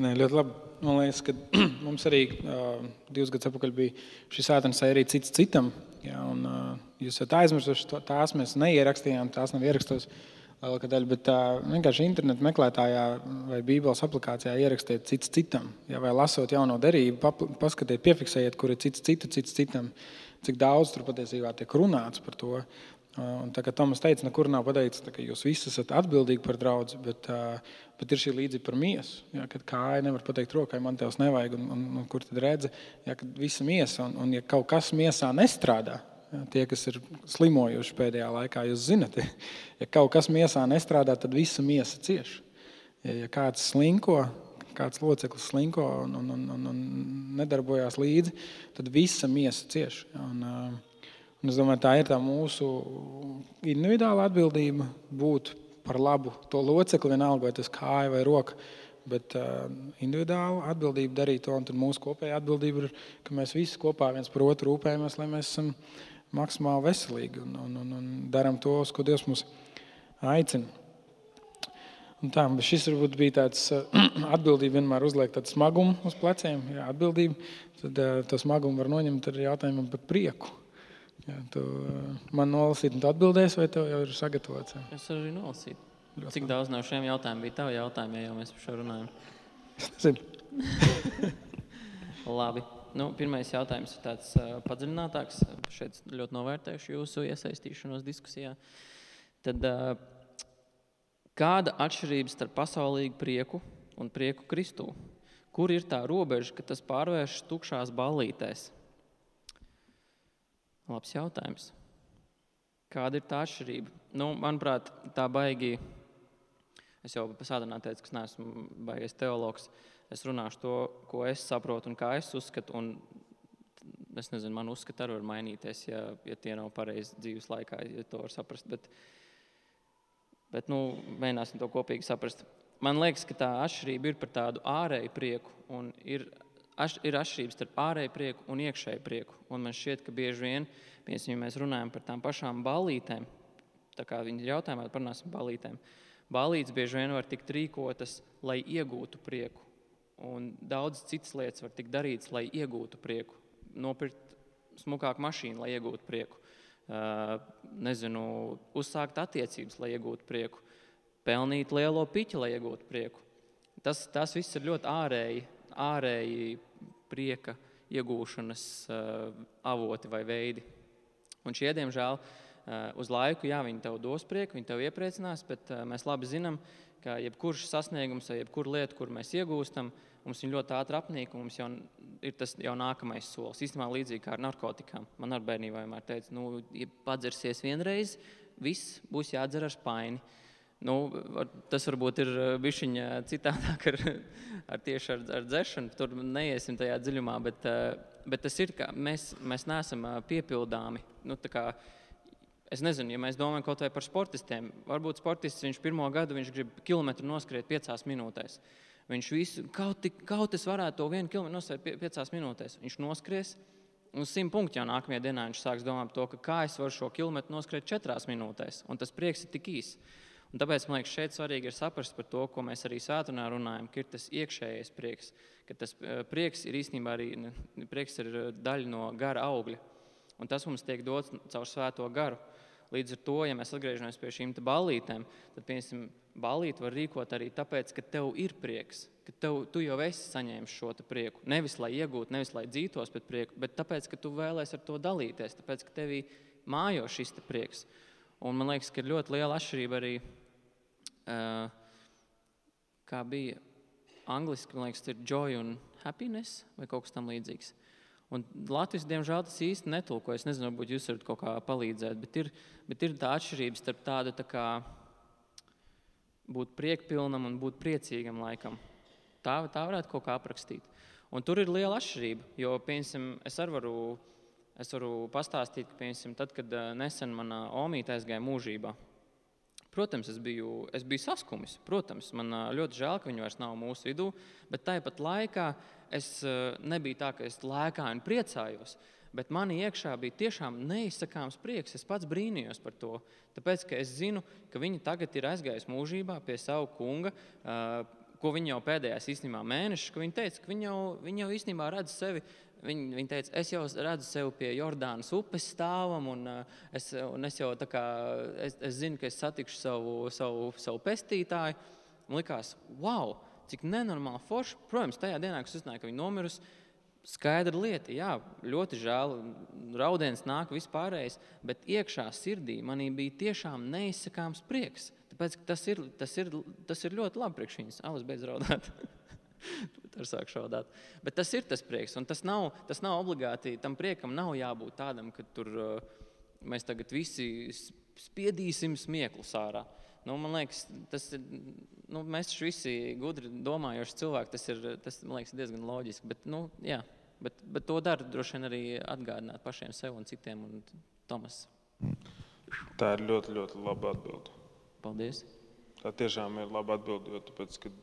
Nē, ļoti labi. Man liekas, ka mums arī uh, divus gadus atpakaļ bija šis ētens arī cits citam. Jā, un, uh, jūs esat aizmirsuši to, tās, mēs neierakstījām, tās nav ierakstos. lielākā daļa, bet uh, vienkārši internetā meklētājā vai Bībeles aplikācijā ierakstiet cits citam. Ja, vai lasot jauno derību, paskatiet, piefiksējiet, kur ir cits citu, cits citam, cik daudz tur patiesībā tiek runāts par to. Un, tā kā Tomas teica, nekur nav pateikts, ka jūs visi esat atbildīgi par draugu, bet, bet ir šī līdzība par miesu. Ja, kad kāja nevar pateikt rokai, man tevs nevajag, un, un, un kur tad redzi, ja, kad visa miesa, un, un ja kaut kas miesā nestrādā, Tie, kas ir slimojuši pēdējā laikā, jūs zinat, ja kaut kas miesā nestrādā, tad visa miesa cieš. Ja, ja kāds slinko, kāds loceklis slinko un, un, un, un, nedarbojās līdzi, tad visa miesa cieš. Un, un es domāju, tā ir tā mūsu individuāla atbildība būt par labu to locekli, vienalga vai tas kāja vai roka. Bet uh, individuāli atbildība darīt to, un mūsu kopējā atbildība ir, ka mēs visi kopā viens par otru rūpējamies, lai mēs esam maksimāli veselīgi un, un, un, un darām to, uz ko Dievs mūs aicina. Un tā, šis varbūt bija tāds atbildība, vienmēr uzliek tādu smagumu uz pleciem. Jā, atbildība, tad to smagumu var noņemt ar jautājumiem par prieku. Jā, tu man nolasīt, un tu atbildēsi, vai tev jau ir sagatavots? Jā? Es arī nolasīju. Cik daudz no šiem jautājumiem bija tavi jautājumi, ja jau mēs par šo runājam? Es nezinu. Labi. Nu, pirmais jautājums ir tāds uh, padziļinātāks. Šeit ļoti novērtējuši jūsu iesaistīšanos diskusijā. Tad, uh, kāda atšķirība starp pasaulīgu prieku un prieku Kristū? Kur ir tā robeža, ka tas pārvēršas tukšās ballītēs? Labs jautājums. Kāda ir tā atšķirība? Nu, manuprāt, tā baigi. Es jau pasādinā teicu, ka neesmu baigais teologs. Es runāšu to, ko es saprotu un kā es uzskatu. Un es nezinu, man uzskati arī var mainīties, ja, ja tie nav pareizi dzīves laikā, ja to var saprast. Bet, bet nu, mēģināsim to kopīgi saprast. Man liekas, ka tā atšķirība ir par tādu ārēju prieku. Ir, aš, ir atšķirības starp ārēju prieku un iekšēju prieku. Un man šķiet, ka bieži vien, piemēram, ja mēs runājam par tām pašām balītēm, tā kā viņi jautājumā parunāsim balītēm, balītes bieži vien var tikt rīkotas, lai iegūtu prieku. Un daudz citas lietas var tikt darītas, lai iegūtu prieku. Nopirkt smukāku mašīnu, lai iegūtu prieku. Uh, nezinu, uzsākt attiecības, lai iegūtu prieku. Pelnīt lielo piķi, lai iegūtu prieku. Tas, tas viss ir ļoti ārēji, ārēji prieka iegūšanas uh, avoti vai veidi. Un šie, diemžēl, uh, uz laiku, jā, viņi tev dos prieku, viņi tev iepriecinās, bet mēs labi zinām, ka jebkurš sasniegums vai jebkura lieta, kur mēs iegūstam, mums viņa ļoti ātri apnīk, un mums jau ir tas jau nākamais solis. Īstenībā līdzīgi kā ar narkotikām. Man ar bērnībā vienmēr teica, nu, ja padzersies vienreiz, viss būs jādzer ar spaini. Nu, tas varbūt ir bijis citādāk ar, ar tieši ar, ar dzēšanu. Tur neiesim tajā dziļumā, bet, bet tas ir, ka mēs, mēs neesam piepildāmi. Nu, Es nezinu, ja mēs domājam kaut vai par sportistiem. Varbūt sportists viņš pirmo gadu viņš grib kilometru noskriet piecās minūtēs. Viņš visu, kaut, kaut es varētu to vienu kilometru noskriet pie, piecās minūtēs. Viņš noskries, un simt punktu jau nākamajā dienā viņš sāks domāt par to, kā es varu šo kilometru noskriet četrās minūtēs. Un tas prieks ir tik īss. Un tāpēc man liekas, šeit svarīgi ir saprast par to, ko mēs arī svētdienā runājam, ka ir tas iekšējais prieks, ka tas eh, prieks ir īstenībā arī prieks ir eh, daļa no gara augļa. Un tas mums tiek dots caur svēto garu. Līdz ar to, ja mēs atgriežamies pie šīm ballītēm, tad, piemēram, ballīti var rīkot arī tāpēc, ka tev ir prieks, ka tev, tu jau esi saņēmis šo prieku. Nevis lai iegūtu, nevis lai dzītos pēc prieku, bet tāpēc, ka tu vēlēsies ar to dalīties, tāpēc, ka tevī mājo šis prieks. Un man liekas, ka ir ļoti liela atšķirība arī, kā bija angliski, man liekas, ir joy un happiness vai kaut kas tam līdzīgs. Un Latvijas, diemžēl, tas īsti netulko. Es nezinu, varbūt jūs varat kaut kā palīdzēt, bet ir, bet ir tā atšķirība starp tādu tā kā būt priekpilnam un būt priecīgam laikam. Tā, tā varētu kaut kā aprakstīt. Un tur ir liela atšķirība, jo, piemēram, es arī varu, es varu pastāstīt, ka, piemēram, tad, kad eh, nesen mana omīte aizgāja mūžībā, Protams, es biju, es biju saskumis. Protams, man ļoti žēl, ka viņi vairs nav mūsu vidū, bet tāpat laikā es nebiju tā, ka es lēkāju un priecājos. Bet manī iekšā bija tiešām neizsakāms prieks. Es pats brīnījos par to. Tāpēc, ka es zinu, ka viņi tagad ir aizgājuši mūžībā pie sava kunga, ko viņi jau pēdējās īstenībā mēnešus, ka viņi teica, ka viņi jau, viņi jau īstenībā redz sevi. Viņi, viņi teica, es jau redzu sevi pie Jordānas upes stāvam, un es, un es jau tā kā es, es zinu, ka es satikšu savu, savu, savu pestītāju. Man likās, wow, cik nenormāli forši. Protams, tajā dienā, kad es uzzināju, ka viņa nomirusi, skaidra lieta. Jā, ļoti žēl, raudens nāk vispārējais, bet iekšā sirdī manī bija tiešām neizsakāms prieks. Tāpēc tas ir, tas ir, tas ir ļoti labi priekš viņas. Alas beidz raudāt. Tur sāk šaudāt. Bet tas ir tas prieks. Un tas nav, tas nav obligāti. Tam priekam nav jābūt tādam, ka tur uh, mēs tagad visi spiedīsim smieklus ārā. Nu, man liekas, tas ir. Nu, mēs visi gudri domājoši cilvēki. Tas ir tas, liekas, diezgan loģiski. Bet, nu, jā, bet, bet to dara droši vien arī atgādināt pašiem sev un citiem. Un Tomas. Tā ir ļoti, ļoti laba atbilde. Paldies. Tā tiešām ir laba atbilde. Jo tāpēc, kad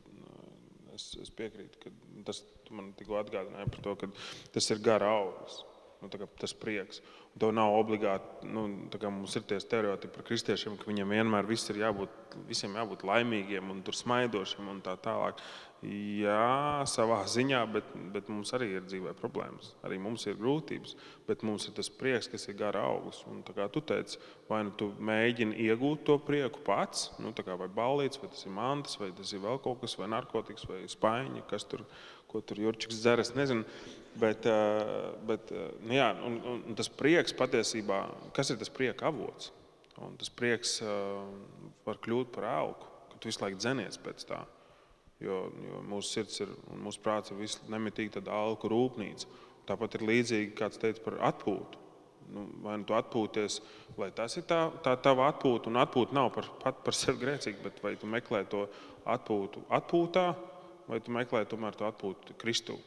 es, es piekrītu, ka tas man tikko atgādināja par to, ka tas ir gara augsts. Nu, tas prieks. To nav obligāti. Nu, mums ir tie stereotipi par kristiešiem, ka viņiem vienmēr ir jābūt, visiem jābūt laimīgiem un smaidošiem un tā tālāk. Jā, savā ziņā, bet, bet mums arī ir dzīvē problēmas. Arī mums ir grūtības, bet mums ir tas prieks, kas ir gara augsts. Kā tu teici, vai nu tu mēģini iegūt to prieku pats, nu, vai balīts, vai tas ir mantas, vai tas ir vēl kaut kas, vai narkotikas, vai spaiņa, kas tur, ko tur Jurčiks dzer. Es nezinu. Bet, eh, bet eh, nu jā, un, un tas prieks patiesībā, kas ir tas prieka avots? Un tas prieks eh, var kļūt par augu, ka tu visu laiku dzenies pēc tā. Jo, jo mūsu sirds ir un mūsu prāts ir nemitīgi tāda alku rūpnīca. Tāpat ir līdzīgi, kāds teica par atpūtu. Nu, vai nu tu atpūties, lai tas ir tā, tā tava atpūta, un atpūta nav par, pat par sevi grēcīga, bet vai tu meklē to atpūtu atpūtā, vai tu meklē tomēr to atpūtu Kristū.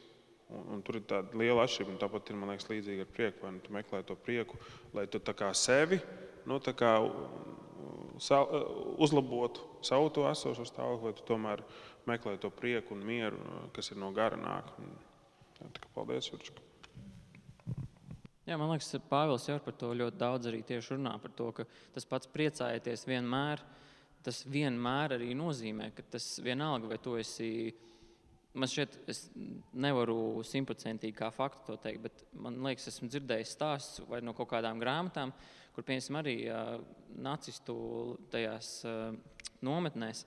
Un, un tur ir tāda liela atšķirība. Tāpat ir liekas, līdzīga ar prieku. Vai nu tu meklē to prieku, lai tu sevi nu, kā, sa, uzlabotu savu to esošo stāvokli, vai tu tomēr meklē to prieku un mieru, kas ir no gara nāk. Tā, paldies, Jurčika. Jā, man liekas, Pāvils jau par to ļoti daudz arī tieši runā. Par to, ka tas pats priecājieties vienmēr, tas vienmēr arī nozīmē, ka tas vienalga, vai tu esi Man šķiet, es nevaru simtprocentīgi kā faktu to teikt, bet man liekas, esmu dzirdējis stāstus vai no kaut kādām grāmatām, kur piemēram arī uh, nacistu tajās uh, nometnēs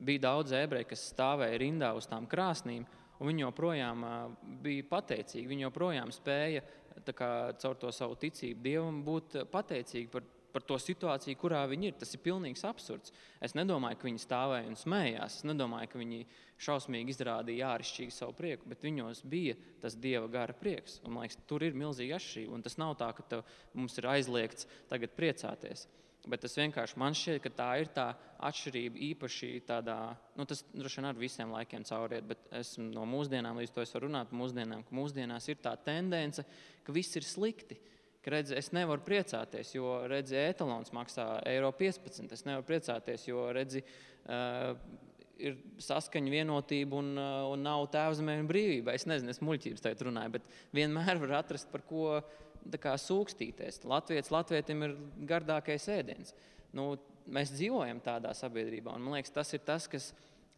bija daudz ebreju, kas stāvēja rindā uz tām krāsnīm, viņi joprojām uh, bija pateicīgi. Viņi joprojām spēja kā, caur to savu ticību Dievam būt pateicīgi par par to situāciju, kurā viņi ir. Tas ir pilnīgs absurds. Es nedomāju, ka viņi stāvēja un smējās. Es nedomāju, ka viņi šausmīgi izrādīja āršķirīgi savu prieku, bet viņos bija tas dieva gara prieks. Un, man liekas, tur ir milzīga atšķirība. Un tas nav tā, ka tev, mums ir aizliegts tagad priecāties. Bet tas vienkārši man šķiet, ka tā ir tā atšķirība īpaši tādā, nu, tas droši vien ar visiem laikiem cauriet, bet esmu no mūsdienām, līdz to es varu runāt mūsdienām, ka mūsdienās ir tā tendence, ka viss ir slikti ka redzi, es nevaru priecāties, jo redzi, etalons maksā eiro 15. Es nevaru priecāties, jo redzi, uh, ir saskaņa, vienotība un, uh, un nav tēvzemē un brīvība. Es nezinu, es muļķības tagad runāju, bet vienmēr var atrast par ko kā, sūkstīties. Latvijas latvietim ir gardākais ēdiens. Nu, mēs dzīvojam tādā sabiedrībā, un man liekas, tas ir tas, kas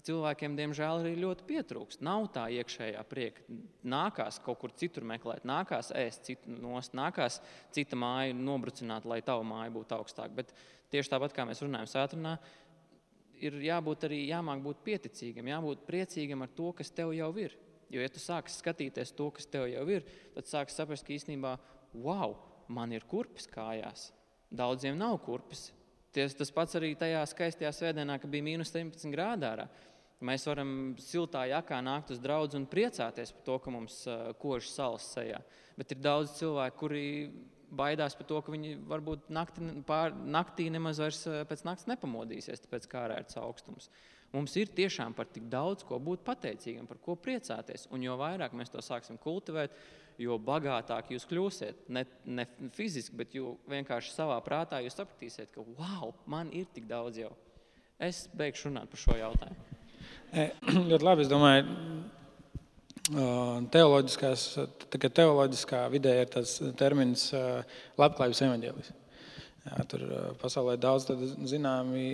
cilvēkiem, diemžēl, arī ļoti pietrūkst. Nav tā iekšējā prieka. Nākās kaut kur citur meklēt, nākās ēst citu nost, nākās cita māja nobrucināt, lai tava māja būtu augstāka. Bet tieši tāpat kā mēs runājam sētrunā, ir jābūt arī jāmāk būt pieticīgam, jābūt priecīgam ar to, kas tev jau ir. Jo, ja tu sāksi skatīties to, kas tev jau ir, tad sāksi saprast, ka īstenībā, wow, man ir kurpes kājās. Daudziem nav kurpes. Ties, tas pats arī tajā skaistajā svētdienā, kad bija mīnus 17 grādā. Mēs varam siltā jakā nākt uz draugu un priecāties par to, ka mums kož salas sejā. Bet ir daudz cilvēku, kuri baidās par to, ka viņi varbūt nakti, pār, naktī nemaz vairs pēc naktas nepamodīsies, tāpēc kā ārēts augstums. Mums ir tiešām par tik daudz ko būt pateicīgam, par ko priecāties. Un jo vairāk mēs to sāksim kultivēt, jo bagātāk jūs kļūsiet. Ne, ne fiziski, bet vienkārši savā prātā jūs sapratīsiet, ka wow, man ir tik daudz jau. Es beigšu runāt par šo jautājumu. E, ļoti labi. Es domāju, teoloģiskā vidē ir tas termins labklājības evaņģēlis. Jā, tur pasaulē ir daudz zināmi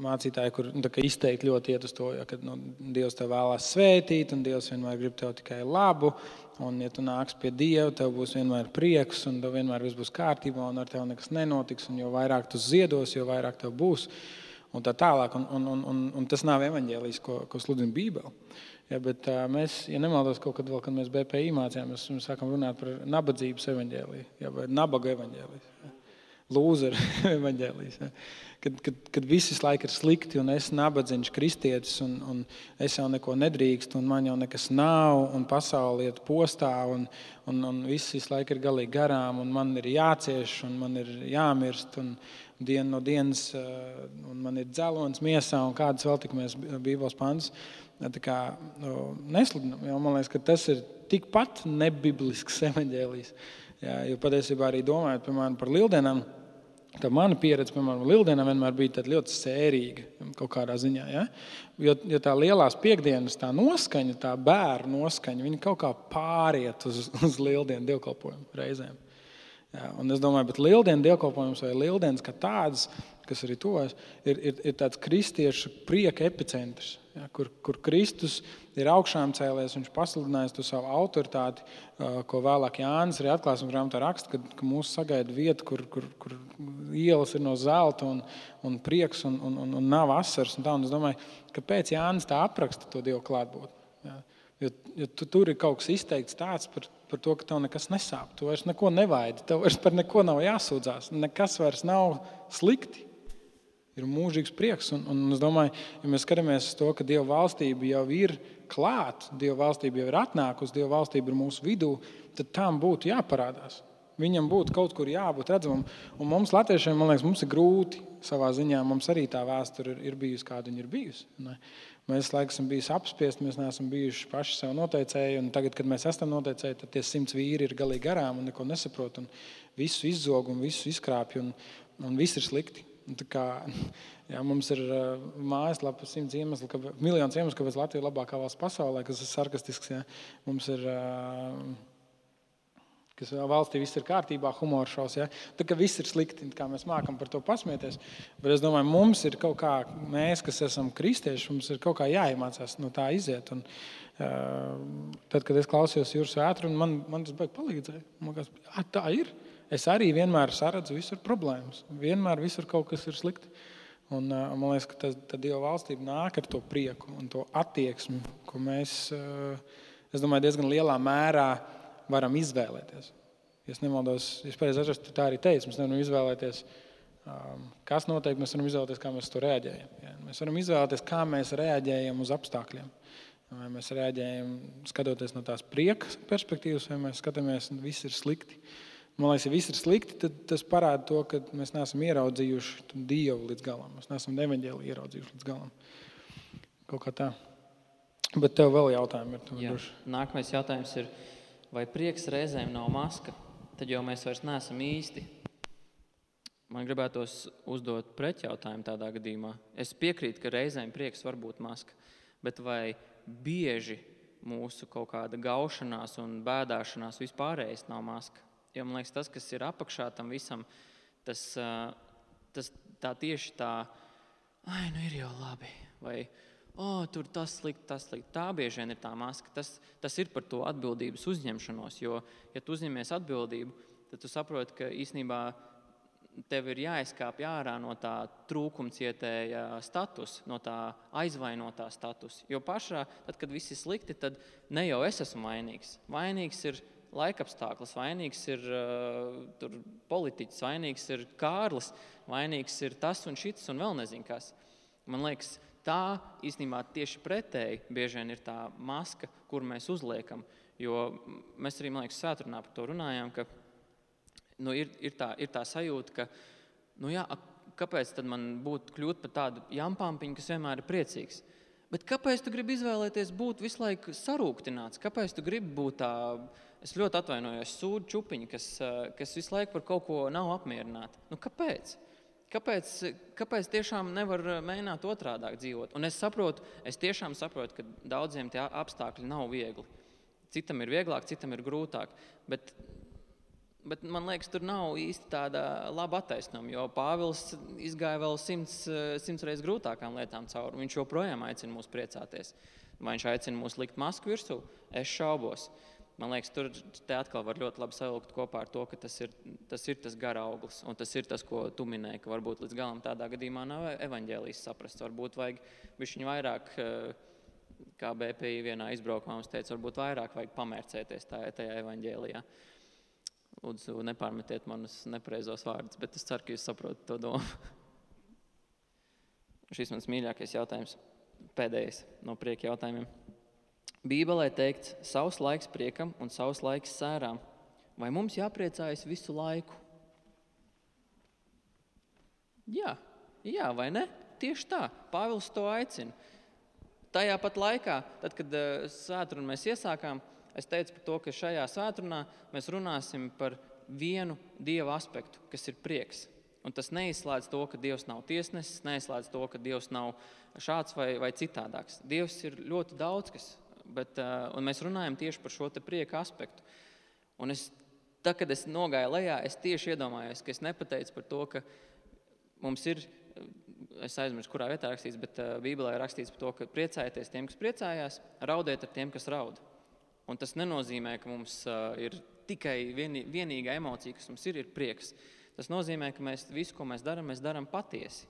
mācītāji, kur nu, izteikti ļoti iet uz to, ja, ka nu, Dievs tev vēlās svētīt, un Dievs vienmēr grib tev tikai labu. Un, ja tu nāks pie Dieva, tev būs vienmēr prieks, un tev vienmēr viss būs kārtībā, un ar tevi nekas nenotiks. Jo vairāk tu ziedos, jo vairāk tev būs. Un tā tālāk. Un, un, un, un tas nav evaņģēlijs, ko, ko sludina Bībele. Ja, bet, uh, mēs, ja nemaldos, kaut kad vēl, kad mēs BPI mācījāmies, mēs sākām runāt par nabadzības evaņģēliju, ja, vai nabaga evaņģēliju. Ja lūzeru evaņģēlijas. Ja? Kad, kad, kad viss laiks ir slikti, un es nabadzīgs kristietis, un, un es jau neko nedrīkstu, un man jau nekas nav, un pasaule iet postā, un, un, un viss laiku ir galīgi garām, un man ir jācieš, un man ir jāmirst, un dienu no dienas, eh, un man ir dzelons miesā, un kādas vēl tik mēs Bībeles pantus. Kā, nu, nesludinam, jo man liekas, ka tas ir tikpat nebiblisks evaņģēlijs. Jo patiesībā arī domājot piemēram, par lieldienām, Tā mana pieredze, piemēram, Lieldienā vienmēr bija ļoti sērīga kaut kādā ziņā. Ja? Jo, jo tā lielās piekdienas tā noskaņa, tā bērnu noskaņa, viņi kaut kā pāriet uz, uz Lieldienu dievkalpojumu reizēm. Ja? Un es domāju, ka Lieldienu dievkalpojums vai Lieldienas kā tādas, kas arī tos, ir, ir, ir tāds kristiešu prieka epicentrs ja, kur, kur Kristus ir augšām cēlies, viņš pasludinājis to savu autoritāti, ko vēlāk Jānis arī atklāsmes grāmatā raksta, ka, ka mūs sagaida vieta, kur, kur, kur ielas ir no zelta un, un prieks un, un, un, un nav asars. Un tā, un es domāju, kāpēc Jānis tā apraksta to Dievu klātbūtni. Jo, jo tu, tur ir kaut kas izteikts tāds par, par to, ka tev nekas nesāp. Tu vairs neko nevaidi, tev vairs par neko nav jāsūdzās. Nekas vairs nav slikti ir mūžīgs prieks. Un, un es domāju, ja mēs skatāmies uz to, ka Dieva valstība jau ir klāta, Dieva valstība jau ir atnākusi, Dieva valstība ir mūsu vidū, tad tam būtu jāparādās. Viņam būtu kaut kur jābūt redzamam. Un mums, Latviešiem, man liekas, mums ir grūti savā ziņā. Mums arī tā vēsture ir, bijusi, kāda viņa ir bijusi. Ne? Mēs laikam esam bijuši apspiesti, mēs neesam bijuši paši sev noteicēji. Tagad, kad mēs esam noteicēji, tad tie simts vīri ir galīgi garām un neko nesaprot. Un visu izzog un visu izkrāpj, un, un viss ir slikti. Kā, jā, mums ir uh, mājaslapa, simts iemeslu, ka, miljonus iemeslu, kāpēc Latvija ir labākā valsts pasaulē, kas ir sarkastisks. Jā. Mums ir, uh, kas valstī viss ir kārtībā, humors šaus. Ja? Tā kā viss ir slikti, kā mēs mākam par to pasmieties. Bet es domāju, mums ir kaut kā, mēs, kas esam kristieši, mums ir kaut kā jāiemācās no tā iziet. Un, uh, tad, kad es klausījos jūras vētru, man, man tas beigas palīdzēja. Man liekas, tā ir es arī vienmēr saredzu visur problēmas. Vienmēr visur kaut kas ir slikti. Un, man liekas, ka tas, Dieva valstība nāk ar to prieku un to attieksmi, ko mēs, es domāju, diezgan lielā mērā varam izvēlēties. Es nemaldos, es pareizi atceros, tā arī teicu. Mēs nevaram izvēlēties, kas notiek, mēs varam izvēlēties, kā mēs to reaģējam. Ja? Mēs varam izvēlēties, kā mēs reaģējam uz apstākļiem. Vai mēs reaģējam skatoties no tās prieka perspektīvas, vai mēs skatāmies, ka viss ir slikti. Man liekas, ja viss ir slikti, tad tas parāda to, ka mēs neesam ieraudzījuši Dievu līdz galam. Mēs neesam evaņģēliju ieraudzījuši līdz galam. Kaut kā tā. Bet tev vēl jautājumi ir. Jā. Nākamais jautājums ir, vai prieks reizēm nav maska? Tad jau mēs vairs neesam īsti. Man gribētos uzdot pretjautājumu tādā gadījumā. Es piekrītu, ka reizēm prieks var būt maska, bet vai bieži mūsu kaut kāda gaušanās un bēdāšanās vispārējais nav maska? Jo man liekas, tas, kas ir apakšā tam visam, tas, tas tā tieši tā, ah, nu ir jau labi. Vai, oh, tur tas slikti, tas slikti. Tā bieži vien ir tā maska. Tas, tas ir par to atbildības uzņemšanos. Jo, ja tu uzņemies atbildību, tad tu saproti, ka īstenībā tev ir jāizkāpj ārā no tā trūkumcietēja statusa, no tā aizvainotā statusa. Jo pašā, tad, kad viss ir slikti, tad ne jau es esmu vainīgs. Vainīgs ir laikapstākļus. Vainīgs ir uh, politiķis, vainīgs ir Kārlis, vainīgs ir tas un šis un vēl nezinu kas. Man liekas, tā īstenībā tieši pretēji bieži vien ir tā maska, kur mēs uzliekam. Jo mēs arī, man liekas, sētrunā par to runājām, ka nu, ir, ir, tā, ir tā sajūta, ka, nu, jā, kāpēc man būtu kļūt par tādu jampāmpiņu, kas vienmēr ir priecīgs? Bet kāpēc tu gribi izvēlēties būt visu laiku sarūktināts? Kāpēc tu gribi būt tādā? Es ļoti atvainojos, sūdu čūpiņi, kas, eh, kas visu laiku par kaut ko nav apmierināti. Nu, kāpēc? Kāpēc, kāpēc tiešām nevar eh, mēģināt otrādi dzīvot? Un es saprotu, es tiešām saprotu, ka daudziem tie apstākļi nav viegli. Citam ir vieglāk, citam ir grūtāk. Bet Bet man liekas, tur nav īsti tāda laba attaisnojuma, jo Pāvils izgāja vēl simts, simts reizes grūtākām lietām cauri. Viņš joprojām aicina mūs priecāties. Vai viņš aicina mūs likt masku virsū? Es šaubos. Man liekas, tur atkal var ļoti labi savilkt kopā ar to, ka tas ir tas, ir tas gara auglis. Un tas ir tas, ko tu minēji, ka varbūt līdz galam tādā gadījumā nav evaņģēlijas saprasts. Varbūt vajag viņu vairāk, kā BPI vienā izbraukumā mums teica, varbūt vairāk vajag pamērcēties tajā, tajā evaņģēlijā. Lūdzu, nepārmetiet manus nepareizos vārdus, bet es ceru, ka jūs saprotat to domu. Šis mans mīļākais jautājums, pēdējais no prieka jautājumiem. Bībelē teikts, savs laiks priekam un savs laiks sērām. Vai mums jāpriecājas visu laiku? Jā, jā vai ne? Tieši tā, Pāvils to aicina. Tajā pat laikā, tad, kad uh, svētdienu mēs iesākām, Es teicu par to, ka šajā svētdienā mēs runāsim par vienu dieva aspektu, kas ir prieks. Un tas neizslēdz to, ka Dievs nav tiesnesis, neizslēdz to, ka Dievs nav šāds vai, vai citādāks. Dievs ir ļoti daudz kas, bet, un mēs runājam tieši par šo prieka aspektu. Un es, tā, kad es nogāju lejā, es tieši iedomājos, ka es nepateicu par to, ka mums ir, es aizmirsu, kurā vietā rakstīts, bet Bībelē rakstīts par to, ka priecājieties tiem, kas priecājās, raudiet ar tiem, kas raud. Un tas nenozīmē, ka mums ir tikai vieni, vienīgā emocija, kas mums ir, ir prieks. Tas nozīmē, ka mēs visu, ko mēs darām, mēs darām patiesi.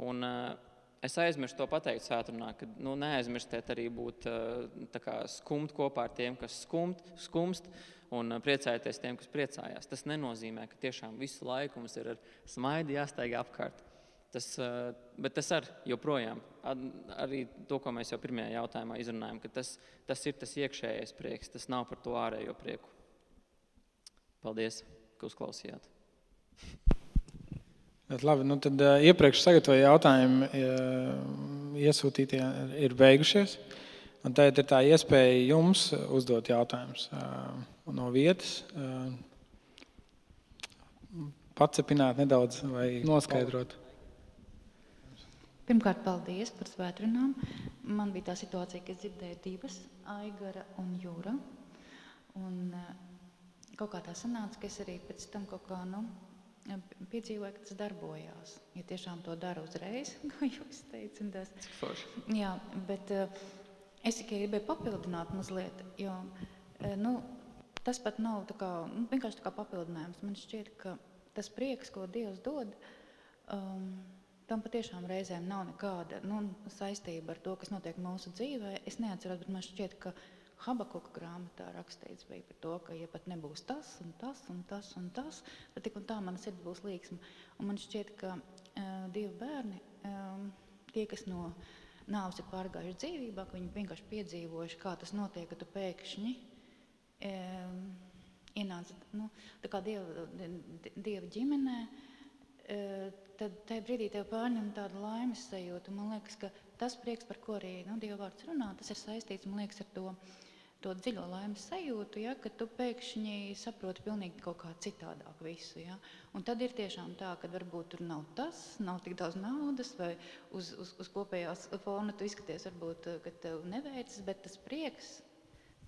Un, uh, es aizmirsu to pateikt svētdienā, ka nu, neaizmirstiet arī būt uh, skumt kopā ar tiem, kas skumt, skumst, un priecājieties tiem, kas priecājās. Tas nenozīmē, ka tiešām visu laiku mums ir ar smaidu jāsteigā apkārt. Tas, bet tas ar, joprojām, arī to, ko mēs jau pirmajā jautājumā izrunājām, ka tas, tas ir tas iekšējais prieks, tas nav par to ārējo prieku. Paldies, ka uzklausījāt. Bet labi, nu tad uh, iepriekš sagatavotie jautājumi uh, iesūtītie ir beigušies. Un tagad ir tā iespēja jums uzdot jautājumus uh, no vietas, pacepināt nedaudz vai noskaidrot. Pirmkārt, paldies par svētdienām. Man bija tā situācija, ka es dzirdēju divas, Aigara un Jūra. Un, eh, kaut kā tā sanāca, ka es arī pēc tam kaut kā nu, piedzīvoju, ka tas darbojās. Ja tiešām to dara uzreiz, kā jūs teicat, tas ir. Jā, bet uh, es tikai gribēju papildināt mazliet, jo uh, nu, tas pat nav tā kā, nu, vienkārši tā kā papildinājums. Man šķiet, ka tas prieks, ko Dievs dod, um, tam patiešām reizēm nav nekāda nu, saistība ar to, kas notiek mūsu dzīvē. Es neatceros, bet man šķiet, ka Habakuka grāmatā rakstīts bija par to, ka, ja pat nebūs tas un tas un tas un tas, tad tik un tā mana sirds būs līksma. Un man šķiet, ka uh, divi bērni, um, tie, kas no nāves ir pārgājuši dzīvībā, ka viņi vienkārši piedzīvojuši, kā tas notiek, ka tu pēkšņi um, ienāc nu, dieva, dieva ģimenē. Uh, tad tajā brīdī tev pārņem tāda laimes sajūta. Man liekas, ka tas prieks, par ko arī nu, Dieva vārds runā, tas ir saistīts liekas, ar to, to dziļo laimes sajūtu, ja, ka tu pēkšņi saproti pilnīgi kaut kā citādāk visu. Ja. Un tad ir tiešām tā, ka varbūt tur nav tas, nav tik daudz naudas, vai uz, uz, uz kopējās fona tu izskaties, varbūt, ka tev neveicis, bet tas prieks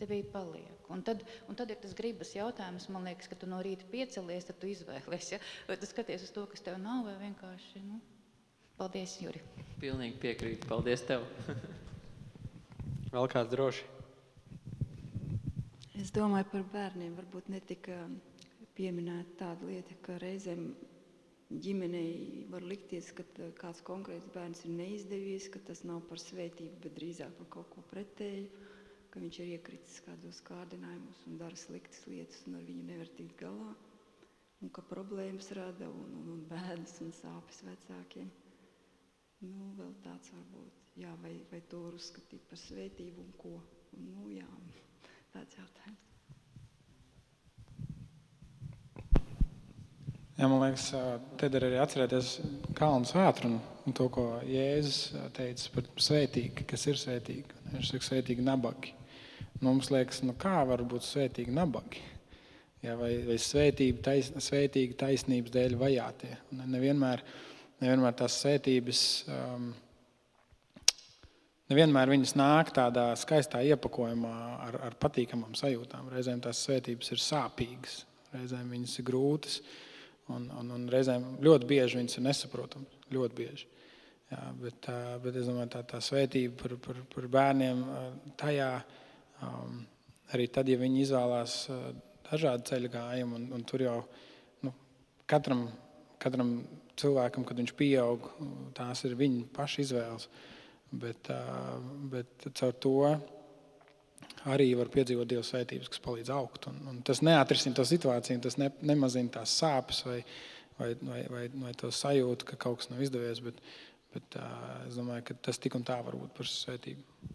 tevī paliek. Un tad, un tad ir tas gribas jautājums, man liekas, ka tu no rīta piecelies, tad tu izvēlies. Ja? Vai tu skaties uz to, kas tev nav, vai vienkārši. Nu? Paldies, Juri. Pilnīgi piekrītu. Paldies tev. Vēl kāds droši? Es domāju par bērniem. Varbūt netika pieminēta tāda lieta, ka reizēm ģimenei var likties, ka kāds konkrēts bērns ir neizdevies, ka tas nav par svētību, bet drīzāk par kaut ko pretēju ka viņš ir iekritis kādos kārdinājumos un dara sliktas lietas, un ar viņu nevar tikt galā. Un ka problēmas rada un, un, un bēdas un sāpes vecākiem. Nu, vēl tāds varbūt, jā, vai, vai to var uzskatīt par svētību un ko. Un, nu, jā, tāds jautājums. Jā, man liekas, tad ir arī atcerēties kalnu svētru un to, ko Jēzus teica par svētīgu, kas ir svētīgi. Viņš saka, svētīgi nabagi. Mums liekas, nu kā var būt svētīgi nabagi? Ja, vai vai svētība, tais, svētīga taisnības dēļ vajātie. Un nevienmēr, nevienmēr tās svētības, um, nevienmēr viņas nāk tādā skaistā iepakojumā ar, ar patīkamām sajūtām. Reizēm tās svētības ir sāpīgas. reizēm viņas ir grūtas, un, un, un reizēm ļoti bieži viņas ir nesaprotamas. Ļoti bieži. Jā, bet, bet es domāju, tā, tā svētība par, par, par bērniem tajā, um, arī tad, ja viņi izvēlās dažādu ceļu gājumu, un, un tur jau nu, katram, katram cilvēkam, kad viņš pieaug, tās ir viņa paša izvēles. Bet, bet caur to arī var piedzīvot Dieva svētības, kas palīdz augt. Un, un tas neatrisina to situāciju, tas ne, nemazina tās sāpes vai, vai, vai, vai, vai to sajūtu, ka kaut kas nav izdevies. Bet, bet es domāju, ka tas tik un tā var būt par svētību.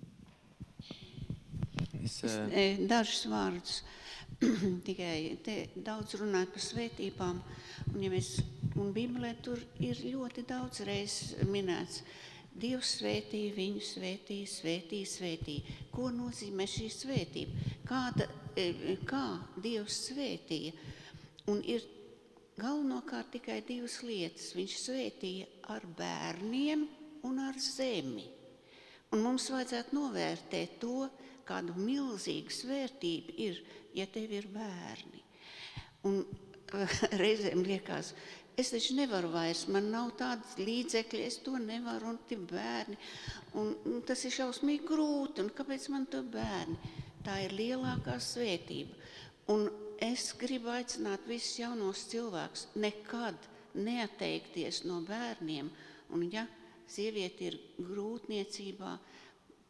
Es, uh... Dažus vārdus. Tikai te daudz runāt par svētībām, un, ja mēs, un Bībelē tur ir ļoti daudz reizes minēts, uh, Dievs svētī viņu, svētī, svētī, svētī. Ko nozīmē šī svētība? Kāda, e, kā Dievs svētīja? Un ir galvenokārt tikai divas lietas. Viņš svētīja ar bērniem un ar zemi. Un mums vajadzētu novērtēt to, kādu milzīgu svērtību ir, ja tev ir bērni. Un reizēm liekas, ka Es taču nevaru vairs, man nav tādas līdzekļi, es to nevaru, un tie bērni. Un, un tas ir šausmīgi grūti, un kāpēc man to bērni? Tā ir lielākā svētība. Un es gribu aicināt visus jaunos cilvēkus nekad neatteikties no bērniem. Un, ja sieviete ir grūtniecībā,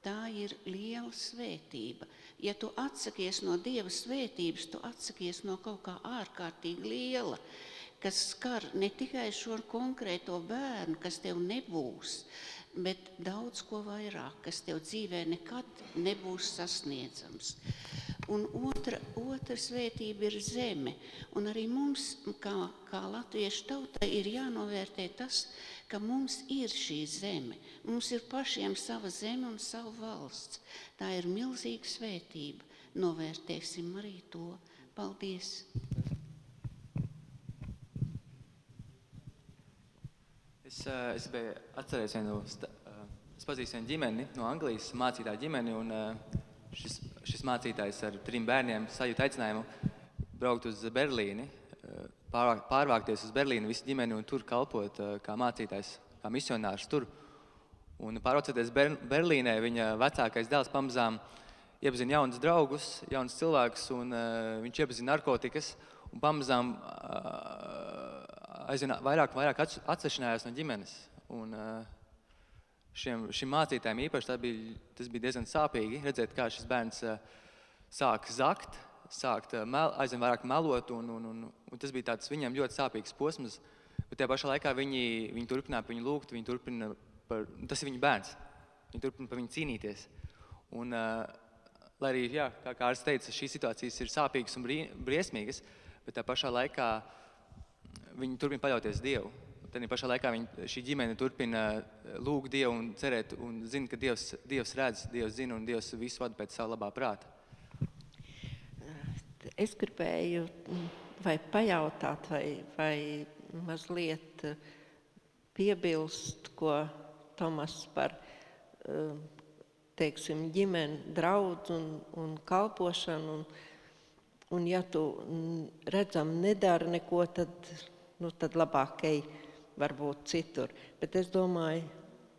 tā ir liela svētība. Ja tu atsakies no Dieva svētības, tu atsakies no kaut kā ārkārtīgi liela kas skar ne tikai šo konkrēto bērnu, kas tev nebūs, bet daudz ko vairāk, kas tev dzīvē nekad nebūs sasniedzams. Un otra, otra svētība ir zeme. Un arī mums, kā, kā latviešu tautai, ir jānovērtē tas, ka mums ir šī zeme. Mums ir pašiem sava zeme un sava valsts. Tā ir milzīga svētība. Novērtēsim arī to. Paldies! Es, eh, es biju atceries vienu, eh, es pazīstu vienu ģimeni no Anglijas, mācītāju ģimeni, un eh, šis, šis mācītājs ar trim bērniem sajūta aicinājumu braukt uz Berlīni, pārvākties uz Berlīnu, visu ģimeni un tur kalpot kā mācītājs, kā misionārs tur. Un pārvācoties Ber Berlīnē, viņa vecākais dēls pamazām iepazina jaunus draugus, jaunus cilvēkus, un uh, viņš iepazina narkotikas. Un pamazām uh, aizvien vairāk vairāk atsevišķinājās no ģimenes. Un, šiem, šim mācītājiem īpaši bija, tas bija diezgan sāpīgi redzēt, kā šis bērns sāk zakt, sākt mel, aizvien vairāk melot. Un, un, un, un tas bija viņam ļoti sāpīgs posms. Bet tajā pašā laikā viņi, viņi turpināja viņu lūgt, viņi turpina par, tas ir viņa bērns. Viņi turpina par viņu cīnīties. Un, lai arī, jā, kā Kārlis teica, šīs situācijas ir sāpīgas un briesmīgas, bet tā pašā laikā uh, viņi turpina paļauties Dievu. Tad pašā laikā viņi, šī ģimene turpina eh, lūgt Dievu un cerēt, un zina, ka Dievs, Dievs redz, Dievs zina un Dievs visu vada pēc savu labā prāta. Es gribēju mm, vai pajautāt, vai, vai mazliet eh, piebilst, ko Tomas par eh, teiksim, ģimeni, draugu un, un kalpošanu. Un, un ja tu mm, redzam nedara neko, tad nu, tad labāk ej varbūt citur. Bet es domāju,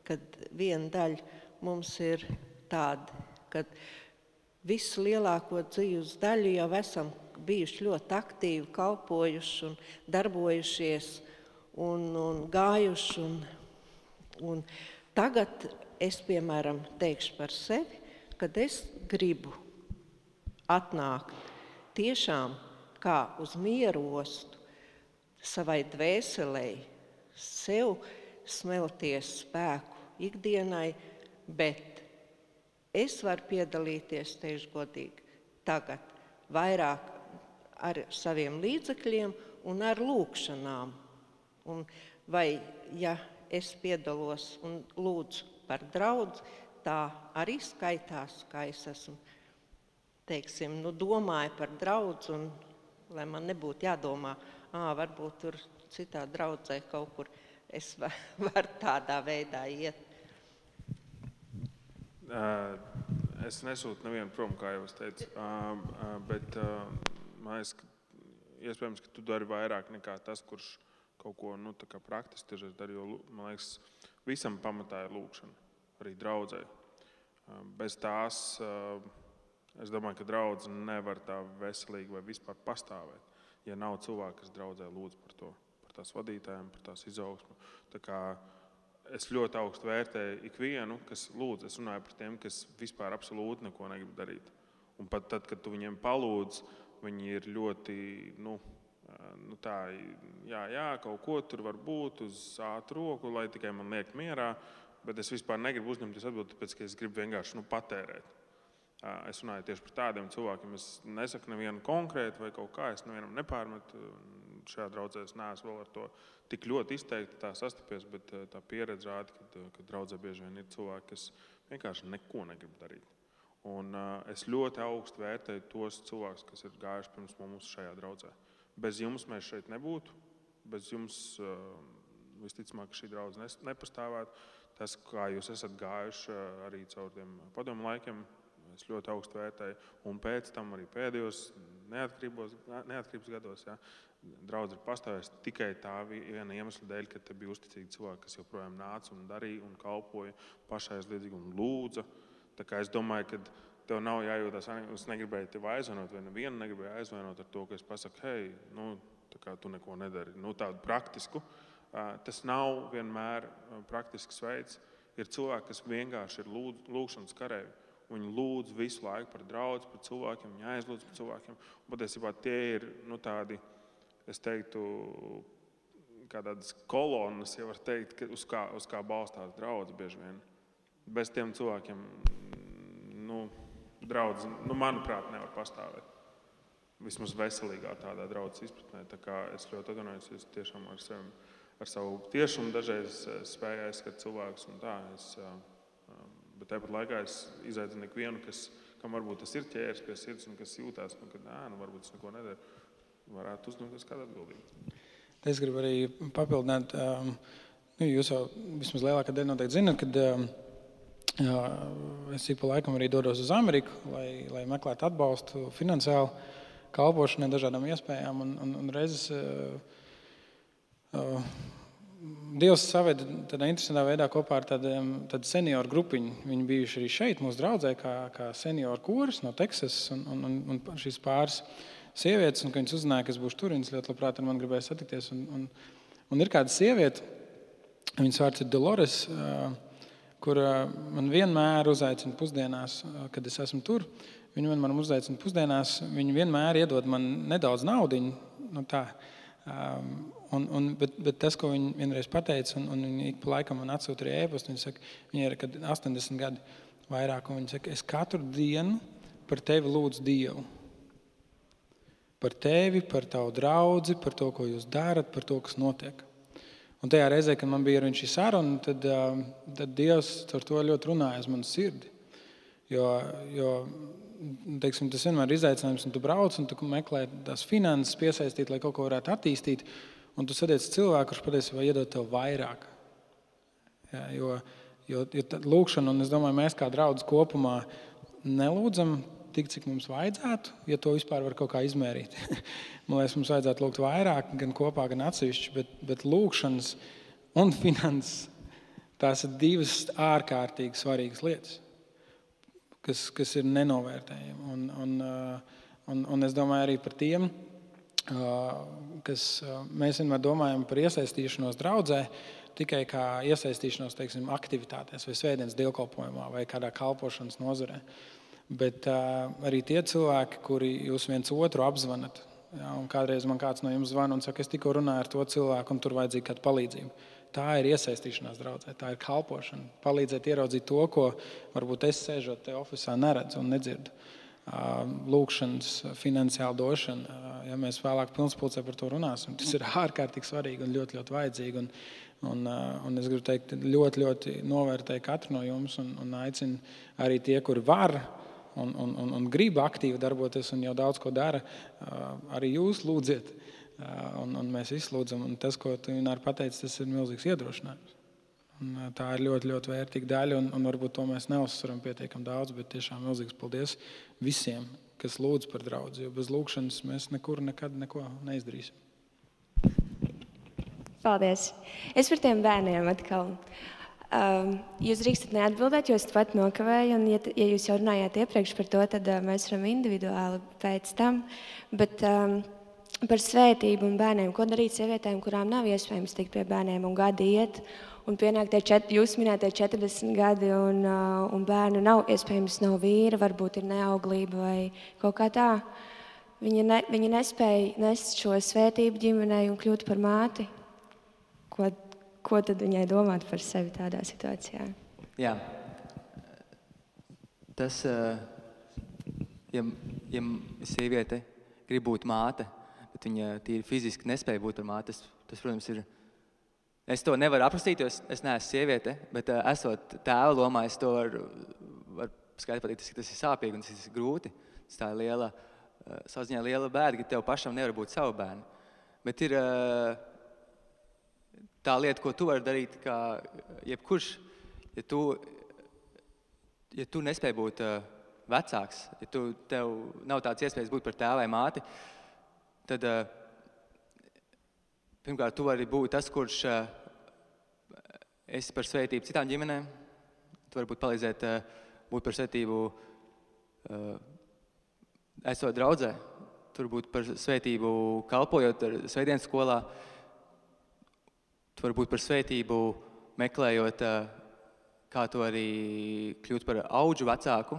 ka viena daļa mums ir tāda, ka visu lielāko dzīves daļu jau esam bijuši ļoti aktīvi, kalpojuši un darbojušies un, un gājuši. Un, un tagad es, piemēram, teikšu par sevi, kad es gribu atnākt tiešām kā uz mieru ostu, savai dvēselē, sev smelties spēku ikdienai, bet es varu piedalīties, teikšu godīgi, tagad vairāk ar saviem līdzekļiem un ar lūkšanām. Un vai ja es piedalos un lūdzu par draugu, tā arī skaitās, kā es esmu teiksim, nu, domāju par draugu, un lai man nebūtu jādomā, ah, varbūt tur citā draudzē kaut kur es varu tādā veidā iet. Es nesūtu nevienu prom, kā jau es teicu, bet man liekas, iespējams, ka tu dari vairāk nekā tas, kurš kaut ko nu, praktiski dara. Jo, man liekas, visam pamatā ir lūkšana, arī draudzē. Bez tās es domāju, ka draudzene nevar tā veselīgi vai vispār pastāvēt, ja nav cilvēki, kas draudzē lūdz par to, par tās vadītājiem, par tās izaugsmu. Tā kā, es ļoti augstu vērtēju ikvienu, kas lūdz. Es runāju par tiem, kas vispār absolūti neko negrib darīt. Un pat tad, kad tu viņiem palūdz, viņi ir ļoti. Nu, nu tā, jā, jā, kaut ko tur var būt uz ātru roku, lai tikai man liek mierā. Bet es vispār negribu uzņemties atbildību, tāpēc ka es gribu vienkārši nu, patērēt. Es runāju tieši par tādiem cilvēkiem. Es nesaku nevienu konkrētu vai kaut kā, es nevienam nepārmetu. Šajā draudzē es neesmu vēl ar to tik ļoti izteikti sastapies, bet tā pieredze rāda, ka, ka draudzē bieži vien ir cilvēki, kas vienkārši neko negrib darīt. Un, uh, es ļoti augstu vērtēju tos cilvēkus, kas ir gājuši pirms mums šajā draudzē. Bez jums mēs šeit nebūtu. Bez jums uh, visticamāk šī draudzene nepastāvētu. Tas, kā jūs esat gājuši uh, arī caur tiem padomu laikiem, es ļoti augstu vērtēju. Un pēc tam arī pēdējos neatkarības gados. Ja, Draudz ir pastāvējusi tikai tā viena iemesla dēļ, ka te bija uzticīgi cilvēki, kas joprojām nāca un darīja un kalpoja pašaizliedzīgi un lūdza. Es domāju, ka tev nav jājūtas, es negribēju tevi aizvainot, vai nevienu negribēju aizvainot ar to, ka es pasaku, hei, nu, tu neko nedari. Nu, tādu praktisku. Tas nav vienmēr praktisks veids. Ir cilvēki, kas vienkārši ir lūgšanas karēji. Viņi lūdz visu laiku par draugu, par cilvēkiem, viņi aizlūdz par cilvēkiem. Un patiesībā tie ir nu, tādi, es teiktu, kā tādas kolonas, ja var teikt, uz kā, uz kā balstās draugs bieži vien. Bez tiem cilvēkiem nu, draudz, nu, manuprāt, nevar pastāvēt. Vismaz veselīgā tādā draudzes izpratnē. Tā kā es ļoti atvainojos, es tiešām ar, sevi, ar savu tiešumu dažreiz eh, spēju aizskatīt cilvēkus. Tā, es, eh, bet tāpat laikā es izaicinu ikvienu, kas, kam varbūt tas ir ķēries pie sirds un kas jūtas, nu, ka nē, nu, varbūt es neko nedaru, varētu uzņemties kādu atbildību. Es gribu arī papildināt, um, nu, jūs jau vismaz lielākā daļa noteikti zinat, ka um, Es ik pa laikam arī dodos uz Ameriku, lai, lai meklētu atbalstu finansiāli, kalpošanai, dažādām iespējām. Un, un, un reizes uh, uh, Dievs saveda tādā interesantā veidā kopā ar tādiem tādu senioru grupiņu. Viņi bijuši arī šeit, mūsu draudzē, kā, kā senioru koris no Teksasas un, un, un, un šīs pāris sievietes. Un, viņas uzzināja, ka es būšu tur, viņas ļoti labprāt ar mani gribēja satikties. Un, un, un ir kāda sieviete, viņas vārds ir Dolores. Uh, kur man vienmēr uzaicina pusdienās, kad es esmu tur. Vienmēr man uzaicina pusdienās, viņi vienmēr iedod man nedaudz naudas. Nu, tā. Un, un, bet, bet tas, ko viņi vienreiz pateica, un, un viņi ik pa laikam man atsūta arī ēpastu, viņi saka, viņi ir 80 gadi vairāk, un viņi saka, es katru dienu par tevi lūdzu Dievu. Par tevi, par tavu draugu, par to, ko jūs darat, par to, kas notiek. Un tajā reizē, kad man bija šī saruna, tad, tad Dievs ar to ļoti runāja uz manu sirdi. Jo, jo teiksim, tas vienmēr ir izaicinājums, un tu brauc un tu meklē tās finanses, piesaistīt, lai kaut ko varētu attīstīt. Un tu sadies cilvēku, kurš patiesībā iedod tev vairāk. Jā, jo, jo, jo lūkšana, un es domāju, mēs kā draugi kopumā nelūdzam tik, cik mums vajadzētu, ja to vispār var kaut kā izmērīt. Man liekas, mums vajadzētu lūgt vairāk, gan kopā, gan atsevišķi, bet, bet lūkšanas un finanses tās ir divas ārkārtīgi svarīgas lietas, kas, kas ir nenovērtējami. Un, un, uh, un, un es domāju arī par tiem, uh, kas uh, mēs vienmēr domājam par iesaistīšanos draudzē. Tikai kā iesaistīšanos teiksim, aktivitātēs, vai svētdienas dievkalpojumā, vai kādā kalpošanas nozarē. Bet uh, arī tie cilvēki, kuri jūs viens otru apzvanat. Ja, kādreiz man kāds no jums zvana un saka, es tikko runāju ar to cilvēku, un tur vajadzīga kāda palīdzība. Tā ir iesaistīšanās draudzē, tā ir kalpošana. Palīdzēt ieraudzīt to, ko varbūt es sēžot te oficiālā neredzu un nedzirdu. Lūkšanas, finansiāla došana, ja mēs vēlāk pilnspulcē par to runāsim, tas ir ārkārtīgi svarīgi un ļoti, ļoti vajadzīgi. Un, un, un es gribu teikt, ļoti, ļoti novērtēju katru no jums un, un aicinu arī tie, kuri var un, un, un, un grib aktīvi darboties un jau daudz ko dara, arī jūs lūdziet. Un, un mēs izlūdzam, un tas, ko tu vienmēr pateici, tas ir milzīgs iedrošinājums. Un tā ir ļoti, ļoti vērtīga daļa, un, un varbūt to mēs neuzsveram pietiekami daudz, bet tiešām milzīgs paldies visiem, kas lūdz par draugu. Jo bez lūgšanas mēs nekur nekad neko neizdarīsim. Paldies. Es par tiem bērniem atkal. Um, jūs drīkstat neatbildēt, jo es pat nokavēju. Un, ja, ja jūs jau runājāt iepriekš par to, tad uh, mēs varam individuāli pēc tam. Bet, um, par svētību un bērniem. Ko darīt sievietēm, kurām nav iespējams tikt pie bērniem un gadi iet? Un pienāk tie čet, jūs minētie 40 gadi, un, uh, un bērnu nav iespējams, nav vīra, varbūt ir neauglība vai kaut kā tā. Viņa, ne, viņa nespēja nest šo svētību ģimenei un kļūt par māti. Ko, ko tad viņai domāt par sevi tādā situācijā? Jā. Tas, ja, ja sieviete grib būt māte, bet viņa tīri fiziski nespēja būt par māti, tas, tas, protams, ir. Es to nevaru aprakstīt, jo es, es neesmu sieviete, bet uh, esot tēva lomā, es to varu var skaidri pateikt, tas, tas ir sāpīgi un tas ir grūti. Tas tā ir liela, uh, saziņā liela bēda, ka tev pašam nevar būt savu bērnu. Bet ir uh, tā lieta, ko tu vari darīt, kā jebkurš, ja tu, ja tu nespēj būt uh, vecāks, ja tu, tev nav tāds iespējas būt par tēvu vai māti, tad uh, pirmkārt, tu vari būt tas, kurš uh, esi par svētību citām ģimenēm. Tu vari palīdzēt, uh, būt par svētību, esot draudzē. Tur būt par svētību, kalpojot svētdienas skolā. Tu vari būt par svētību, meklējot, kā to arī kļūt par augu vecāku.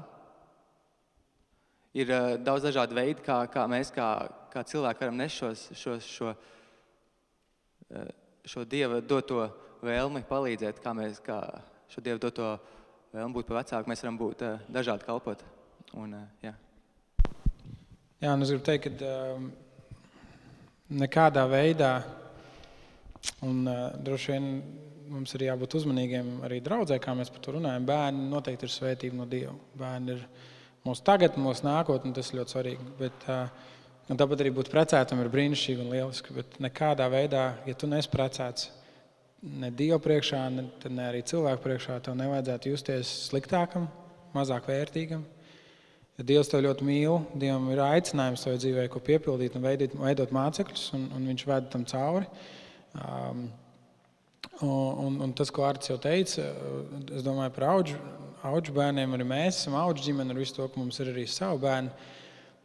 Ir daudz dažādu veidu, kā, kā mēs, kā, kā cilvēki, varam nest šos, šos, šo, šo dieva doto vēlmi palīdzēt, kā mēs kā šo dievu doto vēlmi būt par vecāku. Mēs varam būt dažādi kalpot. Un, jā. jā, un es gribu teikt, ka um, nekādā veidā Un, uh, droši vien mums ir jābūt uzmanīgiem arī draudzē, kā mēs par to runājam. Bērni noteikti ir svētība no Dieva. Bērni ir mūsu tagad, mūsu nākotnē, tas ir ļoti svarīgi. Bet, uh, tāpat arī būt precētam ir brīnišķīgi un lieliski. Bet nekādā veidā, ja tu neesi precēts, ne Dieva priekšā, ne, ne arī cilvēku priekšā, tev nevajadzētu justies sliktākam, mazāk vērtīgam. Ja Dievs tev ļoti mīl, Dievam ir aicinājums savai dzīvē, ko piepildīt un veidot, veidot mācekļus, un, un Viņš ved tam cauri. Um, un, un tas, ko Arts jau teica, es domāju par augu, augu bērniem. Arī mēs esam augu ģimene ar visu to, ka mums ir arī savi bērni.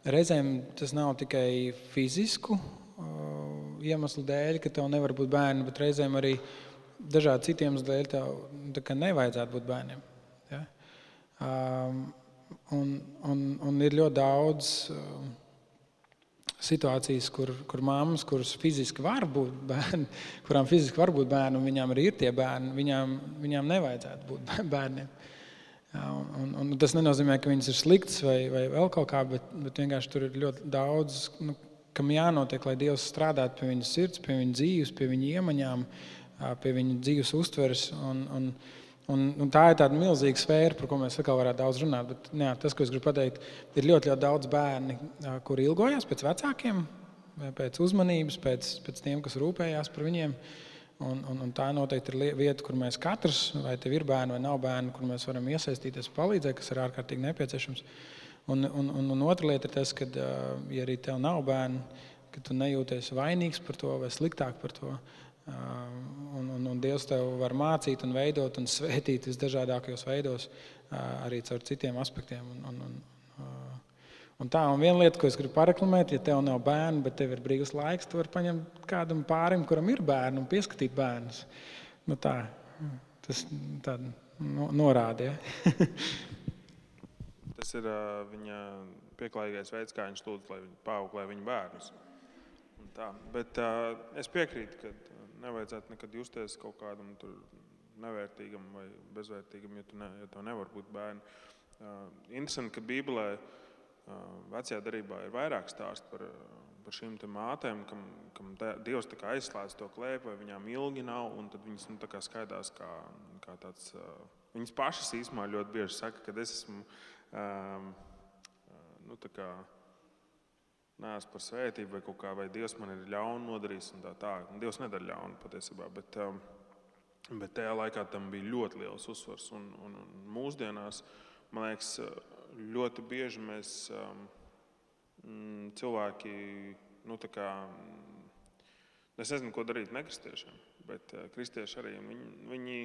Reizēm tas nav tikai fizisku uh, iemeslu dēļ, ka tev nevar būt bērni, bet reizēm arī dažādu citu iemeslu dēļ tev nevajadzētu būt bērniem. Ja? Um, un, un, un ir ļoti daudz. Uh, situācijas, kur, kur mammas, kuras fiziski var būt bērni, kurām fiziski var būt bērni, un viņām arī ir tie bērni, viņām, viņām nevajadzētu būt bērniem. Un, un tas nenozīmē, ka viņas ir sliktas vai, vai vēl kaut kā, bet, bet vienkārši tur ir ļoti daudz, nu, kam jānotiek, lai Dievs strādātu pie viņas sirds, pie viņas dzīves, pie viņas iemaņām, pie viņas dzīves uztveres. Un, un, Un, un tā ir tāda milzīga sfēra, par ko mēs atkal varētu daudz runāt. Bet, jā, tas, ko es gribu pateikt, ir ļoti, ļoti daudz bērni, kuri ilgojas pēc vecākiem, pēc uzmanības, pēc, pēc tiem, kas rūpējās par viņiem. Un, un, un tā noteikti ir vieta, kur mēs katrs, vai tev ir bērni vai nav bērni, kur mēs varam iesaistīties, palīdzēt, kas ir ārkārtīgi nepieciešams. Un, un, un, un otra lieta ir tas, ka, ja arī tev nav bērni, ka tu nejūties vainīgs par to vai sliktāk par to. Un, un, un Dievs tev var mācīt, un veidot un svētīt visdažādākajos veidos, arī caur citiem aspektiem. Un, un, un, un tā, un viena lieta, ko es gribu pareklamēt, ja tev nav bērnu, bet tev ir brīvs laiks, tu vari paņemt kādam pārim, kuram ir bērni, un pieskatīt bērnus. Nu, tā, tas tāda no, norāda. Ja? tas ir uh, viņa pieklājīgais veids, kā viņš lūdz, lai viņi paauglē viņa bērnus. Tā, bet uh, es piekrītu, ka nevajadzētu nekad justies kaut kādam nevērtīgam vai bezvērtīgam, ja ne, ja tu nevar būt bērni. Uh, interesanti, ka Bībelē uh, vecajā darbā ir vairāk stāstu par, par šīm mātēm, kam, kam Dievs aizslēdz to klēpu, vai viņām ilgi nav. Tad viņas nu, skaidās kā, kā tāds. Viņas pašas īstenībā ļoti bieži saka, ka es esmu. Um, nu, neesmu par svētību vai kaut kā, vai Dievs man ir ļaunu nodarījis. Tā, tā. Dievs nedara ļaunu patiesībā. Bet, um, bet tajā laikā tam bija ļoti liels uzsvars. Un, un, un mūsdienās, man liekas, ļoti bieži mēs um, mm, cilvēki, nu, kā, mm, es nezinu, ko darīt nekristiešiem, bet uh, kristieši arī viņi, viņi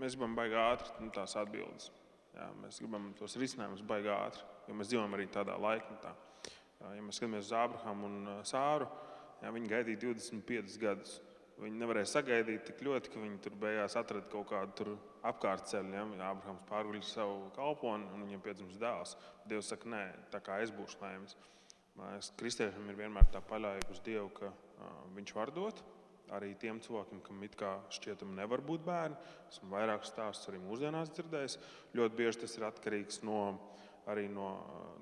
mēs gribam baigāt ātri nu, tās atbildes. Jā, mēs gribam tos risinājumus baigāt ātri, jo mēs dzīvojam arī tādā laikmetā. Ja mēs skatāmies uz Ābrahāmu un Sāru, jā, viņi gaidīja 25 gadus. Viņi nevarēja sagaidīt tik ļoti, ka viņi tur beigās atrada kaut kādu apkārtceļu. Ja? Abrahams pārguļ savu kalponu un viņam piedzimst dēls. Dievs saka, nē, tā kā es būšu laimīgs. Kristiešiem ir vienmēr tā paļāvība uz Dievu, ka uh, viņš var dot. Arī tiem cilvēkiem, kam it kā šķietami nevar būt bērni, esmu vairākus stāstus arī mūsdienās dzirdējis. Ļoti bieži tas ir atkarīgs no, no,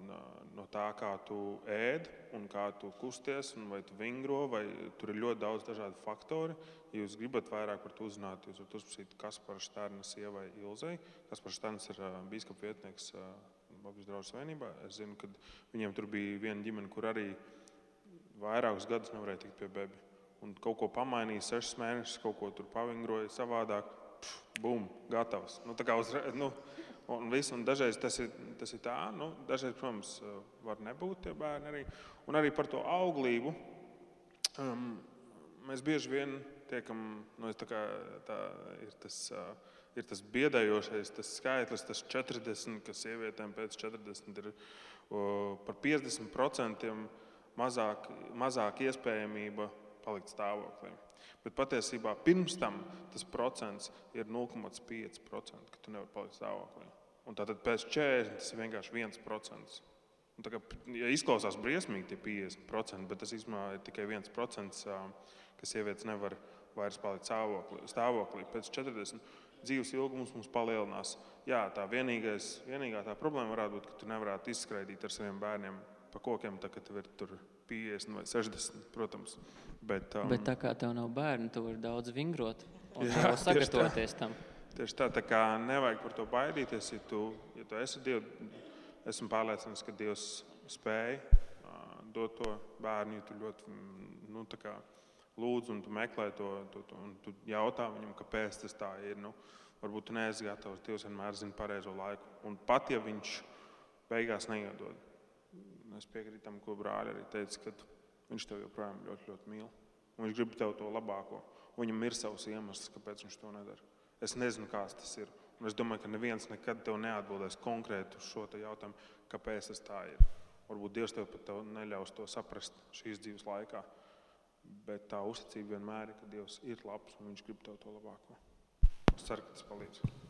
no, no tā, kā tu ēd un kā tu kusties, vai tu vingro, vai tur ir ļoti daudz dažādu faktoru. Ja jūs gribat vairāk par to uzzināt, jūs varat uzprasīt Kasparu Stērnu sievai Ilzai. Kaspars Stērns ir biskupa vietnieks Latvijas draugu savienībā. Es zinu, ka viņiem tur bija viena ģimene, kur arī vairākus gadus nevarēja tikt pie bebi. Un kaut ko pamainīja, sešas mēnešus, kaut ko tur pavingroja savādāk. Bum, gatavs. Nu, tā kā uzreiz, nu, Un, visu, un dažreiz tas ir, tas ir tā, nu, dažreiz, protams, var nebūt tie bērni arī. Un arī par to auglību. Um, mēs bieži vien tiekam, nu, tā, tā ir tas. Uh, ir tas biedējošais, tas skaitlis, tas 40, kas sievietēm pēc 40 ir uh, par 50% mazāk, mazāk iespējamība palikt stāvoklī. Bet patiesībā pirms tam tas procents ir 0,5%, ka tu nevari palikt stāvoklī. Un tātad pēc 40 tas ir vienkārši 1%. Un tā kā, ja izklausās briesmīgi, tie 50%, bet tas īstenībā ir tikai 1%, ka sievietes nevar vairs palikt stāvoklī. stāvoklī. Pēc 40 dzīves ilgums mums palielinās. Jā, tā vienīgais, vienīgā tā problēma varētu būt, ka tu nevarētu izskraidīt ar saviem bērniem pa kokiem, tā, kad tev ir tur 50 vai 60, protams. Bet, um, Bet tā kā tev nav bērni, tu vari daudz vingrot un jā, sagatavoties tam. Tieši tā, tā kā nevajag par to baidīties. Ja tu, ja tu esi Dievs, esmu pārliecināts, ka Dievs spēj uh, dot to bērnu, ja tu ļoti nu, lūdz un tu meklē to, to, to un tu jautā viņam, kāpēc tas tā ir. Nu, varbūt tu neesi gatavs, Dievs vienmēr zina pareizo laiku. Un pat ja viņš beigās neiedod, es piekrītu tam, ko brāļi arī teica, ka viņš tev joprojām ļoti, ļoti mīl. Viņš grib tev to labāko. Viņam ir savs iemesls, kāpēc viņš to nedara. Es nezinu, kāds tas ir. Un es domāju, ka neviens nekad tev neatbildēs konkrēti uz šo jautājumu, kāpēc tas tā ir. Varbūt Dievs tev pat tev neļaus to saprast šīs dzīves laikā. Bet tā uzticība vienmēr ir, ka Dievs ir labs un Viņš grib tev to labāko. Es ceru, ka tas palīdz.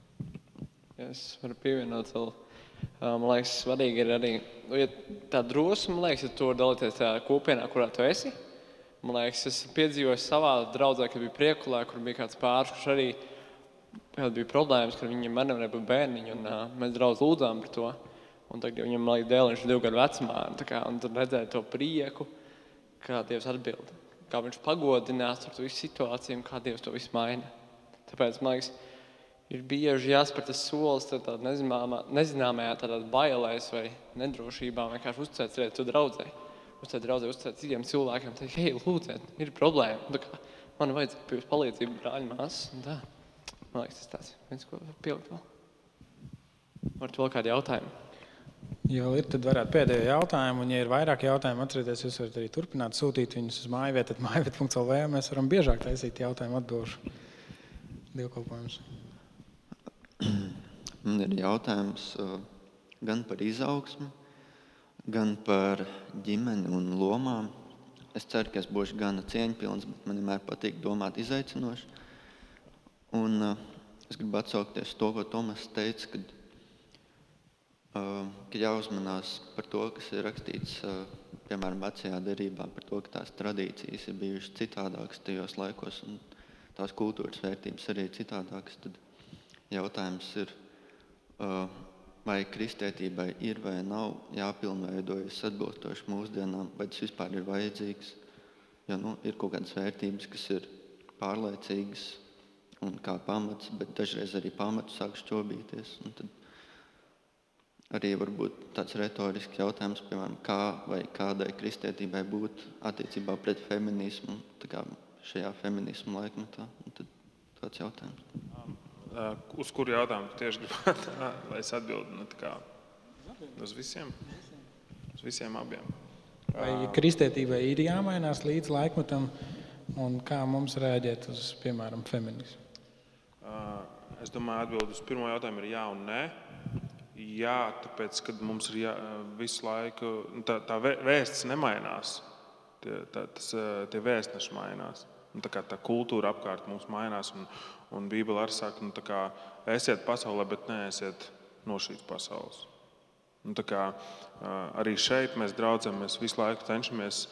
Es varu pievienot vēl. Man liekas, svarīgi ir arī nu, ja tā drosme, man liekas, ja vari dalīties tajā kopienā, kurā tu esi. Man liekas, es piedzīvoju savā draudzē, kad bija priekulē, kur bija kāds pāris, kurš arī bija problēmas, ka viņam nevarēja būt bērniņi. Un, uh, mēs draudz lūdzām par to. Un tagad viņam liekas, dēliņš ir divu gadu vecumā. Un, kā, un tur redzēja to prieku, kā Dievs atbild. Kā viņš pagodinās ar to visu situāciju un kā Dievs to visu maina. Tāpēc man liekas, ir bieži jāspēr tas solis tādā nezināmajā tādā bailēs vai nedrošībā. Vienkārši uzticēt tu draudzē. Uzticēt draudzē, uzticēt citiem cilvēkiem. Teikt, hei, lūdziet, ir problēma. Kā, man vajadzīga pie palīdzība, brāļi, māsas. Man liekas, tas ir viens, ko pielikt vēl. Varbūt vēl kādi jautājumi? Ja ir, tad varētu pēdējo jautājumu, un, ja ir vairāk jautājumu, atcerieties, jūs varat arī turpināt sūtīt viņus uz mājvietu, tad mājvietu.lv mēs varam biežāk taisīt jautājumu atbilžu dievkalpojumus. Man ir jautājums uh, gan par izaugsmu, gan par ģimeni un lomām. Es ceru, ka es būšu gana cieņpilns, bet man vienmēr patīk domāt izaicinoši. Un, uh, es gribu atsaukties to, ko Tomas teica, kad, uh, ka jāuzmanās par to, kas ir rakstīts uh, piemēram vecajā derībā, par to, ka tās tradīcijas ir bijušas citādākas tajos laikos un tās kultūras vērtības arī citādākas. Tad jautājums ir, vai kristētībai ir vai nav jāpilnveidojas atbilstoši mūsdienām, vai tas vispār ir vajadzīgs. Jo nu, ir kaut kādas vērtības, kas ir pārliecīgas, un kā pamats, bet dažreiz arī pamatu sāk šķobīties. Arī varbūt tāds retorisks jautājums, piemēram, kā vai kādai kristietībai būt attiecībā pret feminismu, šajā feminismu laikmetā. Tāds jautājums. Uh, uz kuru jautājumu tieši gribētu, lai es atbildētu? Nu, uz visiem? Uz visiem abiem. Vai kristietībai ir jāmainās līdz laikmetam, un kā mums rēģēt uz, piemēram, feminismu? Es domāju, atbildi uz pirmo jautājumu ir jā un nē. Jā, tāpēc, ka mums ir jā, visu laiku tā, tā vēsts nemainās. Tie, tā, tas, tie vēstneši mainās. Un tā kā tā kultūra apkārt mums mainās, un, un Bībele arī saka, nu, kā, esiet pasaulē, bet neesiet no šīs pasaules. Un tā kā, arī šeit mēs draudzam, mēs visu laiku cenšamies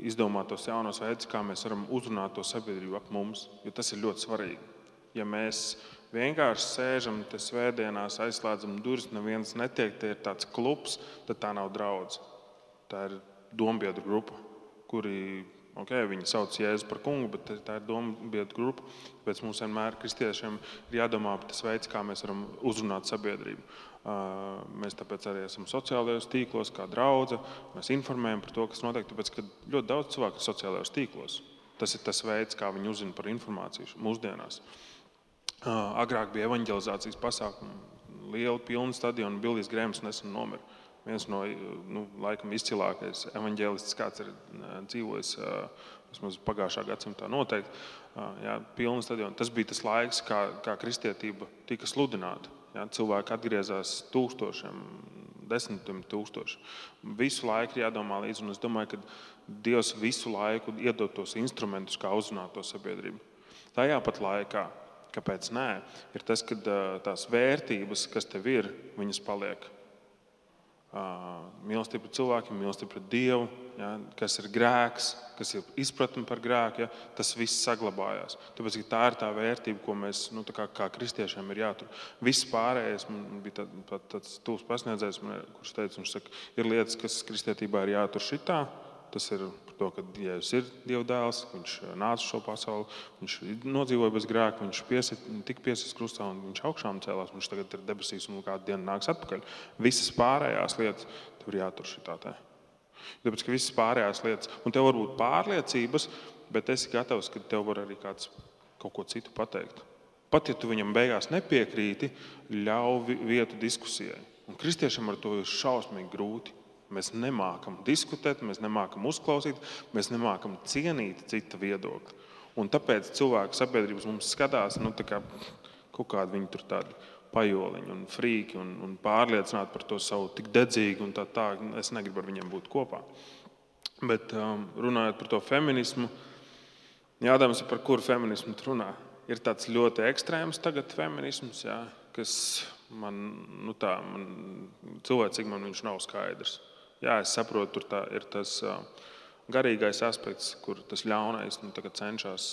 izdomāt tos jaunos veidus, kā mēs varam uzrunāt to sabiedrību ap mums, jo tas ir ļoti svarīgi. Ja mēs vienkārši sēžam te svētdienās, aizslēdzam durvis, neviens netiek, tie ir tāds klubs, tad tā nav draudz. Tā ir dombiedru grupa, kuri Okay, viņi sauc Jēzu par kungu, bet tā ir doma biedra grupa. Tāpēc mums vienmēr kristiešiem ir jādomā par tas veids, kā mēs varam uzrunāt sabiedrību. Mēs tāpēc arī esam sociālajos tīklos, kā draugi. Mēs informējam par to, kas notiek. Tāpēc, ka ļoti daudz cilvēku ir sociālajos tīklos. Tas ir tas veids, kā viņi uzzina par informāciju mūsdienās. Agrāk bija evanģelizācijas pasākumi, liela pilna stadiona, Billijs Grēms nesen nomira. Viens no nu, laikam izcilākais evanģēlists, kāds ir dzīvojis vismaz pagājušā gadsimtā noteikti. Jā. Tas bija tas laiks, kā, kā kristietība tika sludināta. Ja, cilvēki atgriezās tūkstošiem, desmitiem tūkstoši. Visu laiku ir jādomā līdzi, un es domāju, ka Dievs visu laiku iedod tos instrumentus, kā uzrunāt to sabiedrību. Tajā pat laikā, kāpēc nē, ir tas, ka tās vērtības, kas tev ir, viņas paliek mīlestība pret cilvēkiem, mīlestība pret Dievu, ja, kas ir grēks, kas ir izpratne par grēku, ja, tas viss saglabājās. Tāpēc tā ir tā vērtība, ko mēs nu, kā, kā kristiešiem ir jātur. Viss pārējais, man bija tā, tā, tāds tūs pasniedzējs, kurš teica, saka, ir lietas, kas kristietībā ir jātur šitā. Tas ir to, ka Jēzus ir Dieva dēls, viņš nāca uz šo pasauli, viņš nodzīvoja bez grēka, viņš piesit, tika piesprāstīts krustā un viņš augšām cēlās. Viņš tagad ir debesīs un kādu dienu nāks atpakaļ. Visas pārējās lietas tur jātur šitā tā. Tāpēc, ka visas pārējās lietas, un tev var būt pārliecības, bet esi gatavs, ka tev var arī kāds kaut ko citu pateikt. Pat ja tu viņam beigās nepiekrīti, ļauj vietu diskusijai. Un kristiešiem ar to ir šausmīgi grūti. Mēs nemākam diskutēt, mēs nemākam uzklausīt, mēs nemākam cienīt citu viedokli. Un tāpēc cilvēku sabiedrības mums skatās nu, kā kaut kādi viņi tur tādi pajoliņi un frīki un, un pārliecināti par to savu tik dedzīgu un tā tā. Es negribu ar viņiem būt kopā. Bet um, runājot par to feminismu, jādomā, par kuru feminismu runā. Ir tāds ļoti ekstrēms tagad feminisms, jā, kas man, nu tā, man cilvēcīgi man viņš nav skaidrs. Jā, es saprotu, tur tā, ir tas garīgais aspekts, kur tas ļaunais nu, cenšas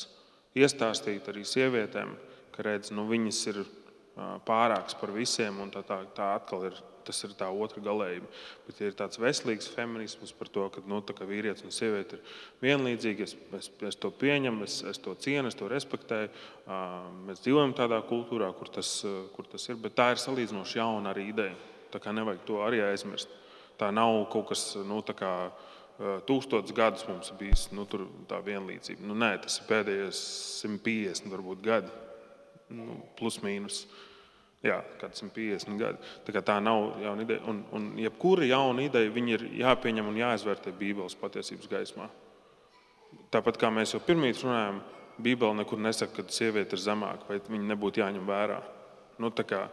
iestāstīt arī sievietēm, ka redz, nu, viņas ir pārāks par visiem, un tā, tā, tā atkal ir. Tas ir tā otra galējība. Bet ir tāds veselīgs feminisms par to, ka, nu, vīrietis un sieviete ir vienlīdzīgi. Es, es, es to pieņemu, es, es to cienu, es to respektēju. Mēs dzīvojam tādā kultūrā, kur tas, kur tas ir. Bet tā ir salīdzinoši jauna arī ideja. Tā kā nevajag to arī aizmirst. Tā nav kaut kas nu, tāds. Tūkstotis gadus mums bijis nu, tā vienlīdzība. Nu, nē, tas ir pēdējos 150 varbūt, gadi, nu, plus mīnus. Jā, kāds 150 gadi. Tā, tā nav jauna ideja. Un, un jebkura jauna ideja ir jāpieņem un jāizvērtē Bībeles patiesības gaismā. Tāpat kā mēs jau pirmie runājām, Bībele nekur nesaka, ka sieviete ir zemāka vai viņa nebūtu jāņem vērā. Nu, kā,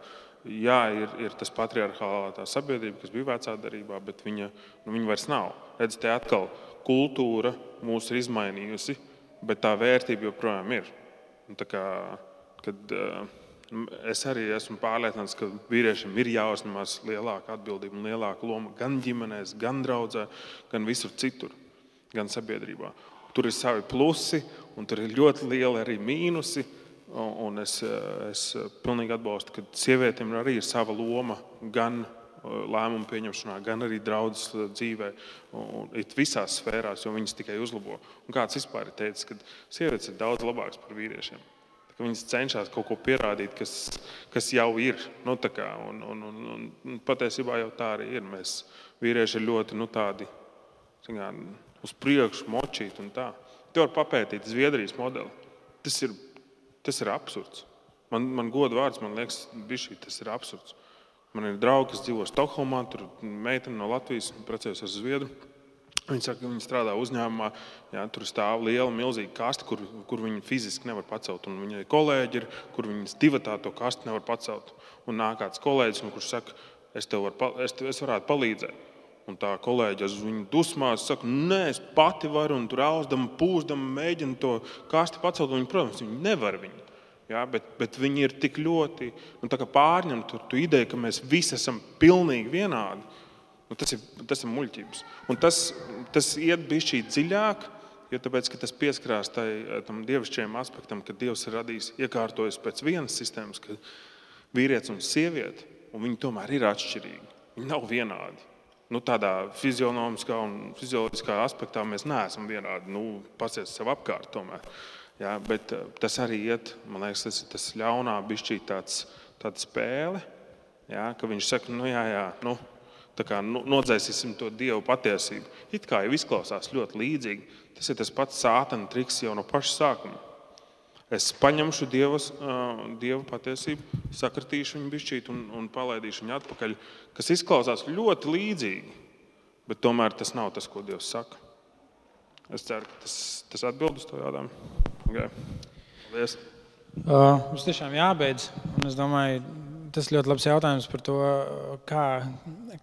jā, ir, ir tas patriarchālā sabiedrība, kas bija vecā darbā, bet viņa, nu, viņa vairs nav. Redz, te atkal kultūra mūs ir izmainījusi, bet tā vērtība joprojām ir. Un tā kā, kad, es arī esmu pārliecināts, ka vīriešiem ir jāuzņemas lielāka atbildība un lielāka loma gan ģimenēs, gan draudzē, gan visur citur, gan sabiedrībā. Tur ir savi plusi, un tur ir ļoti lieli arī mīnusi. Un es, es pilnīgi atbalstu, ka sievietēm arī ir sava loma gan lēmumu pieņemšanā, gan arī draudzes dzīvē, un visās sfērās, jo viņas tikai uzlabo. Un kāds vispār ir teicis, ka sievietes ir daudz labākas par vīriešiem. Viņas cenšas kaut ko pierādīt, kas, kas jau ir. Nu, kā, un, un, un, un patiesībā jau tā arī ir. Mēs vīrieši ir ļoti nu, tādi kā, uz priekšu, močīti un tā. Te var papētīt Zviedrijas modeli. Tas ir Tas ir absurds. Man, man goda vārds, man liekas, bišķi, tas ir absurds. Man ir draugi, kas dzīvo Stokholmā, tur meitene no Latvijas, precējusies ar Zviedru. Viņi saka, ka viņi strādā uzņēmumā, jā, tur stāv liela, milzīga kaste, kur, kur viņi fiziski nevar pacelt. Un viņai kolēģi ir, kur viņas divi to kastu nevar pacelt. Un nāk kāds kolēģis, kurš saka, es var, es, es varētu palīdzēt. Un tā kolēģe uz viņu dusmās saka, nē, es pati varu, un tur auzdama, pūzdama, mēģina to kasti pacelt. Viņi, protams, viņi nevar viņu. Ja, bet, bet viņi ir tik ļoti nu, pārņemti ar to ideju, ka mēs visi esam pilnīgi vienādi. Nu, tas, ir, tas ir muļķības. Un tas, tas iet bišķī dziļāk, jo tāpēc, tas pieskarās tam dievišķajam aspektam, ka Dievs ir radījis, iekārtojis pēc vienas sistēmas, ka vīrietis un sieviete, un viņi tomēr ir atšķirīgi. Viņi nav vienādi nu, tādā fizionomiskā un fizioloģiskā aspektā mēs neesam vienādi. Nu, Pasies sev apkārt tomēr. Jā, bet eh, tas arī iet, man liekas, tas ir tas ļaunā bišķīt tāds, tāda spēle. Jā, ka viņš saka, nu jā, jā, nu, tā kā nu, nodzēsīsim to dievu patiesību. It kā jau izklausās ļoti līdzīgi. Tas ir tas pats sātana triks jau no paša sākuma. Es paņemšu dievas, dievu patiesību, sakritīšu viņu bišķīt un, un palaidīšu viņu atpakaļ, kas izklausās ļoti līdzīgi, bet tomēr tas nav tas, ko Dievs saka. Es ceru, ka tas, tas atbild uz to jautājumu. Okay. Paldies! Uh, mums tiešām jābeidz. Un es domāju, tas ļoti labs jautājums par to, kā,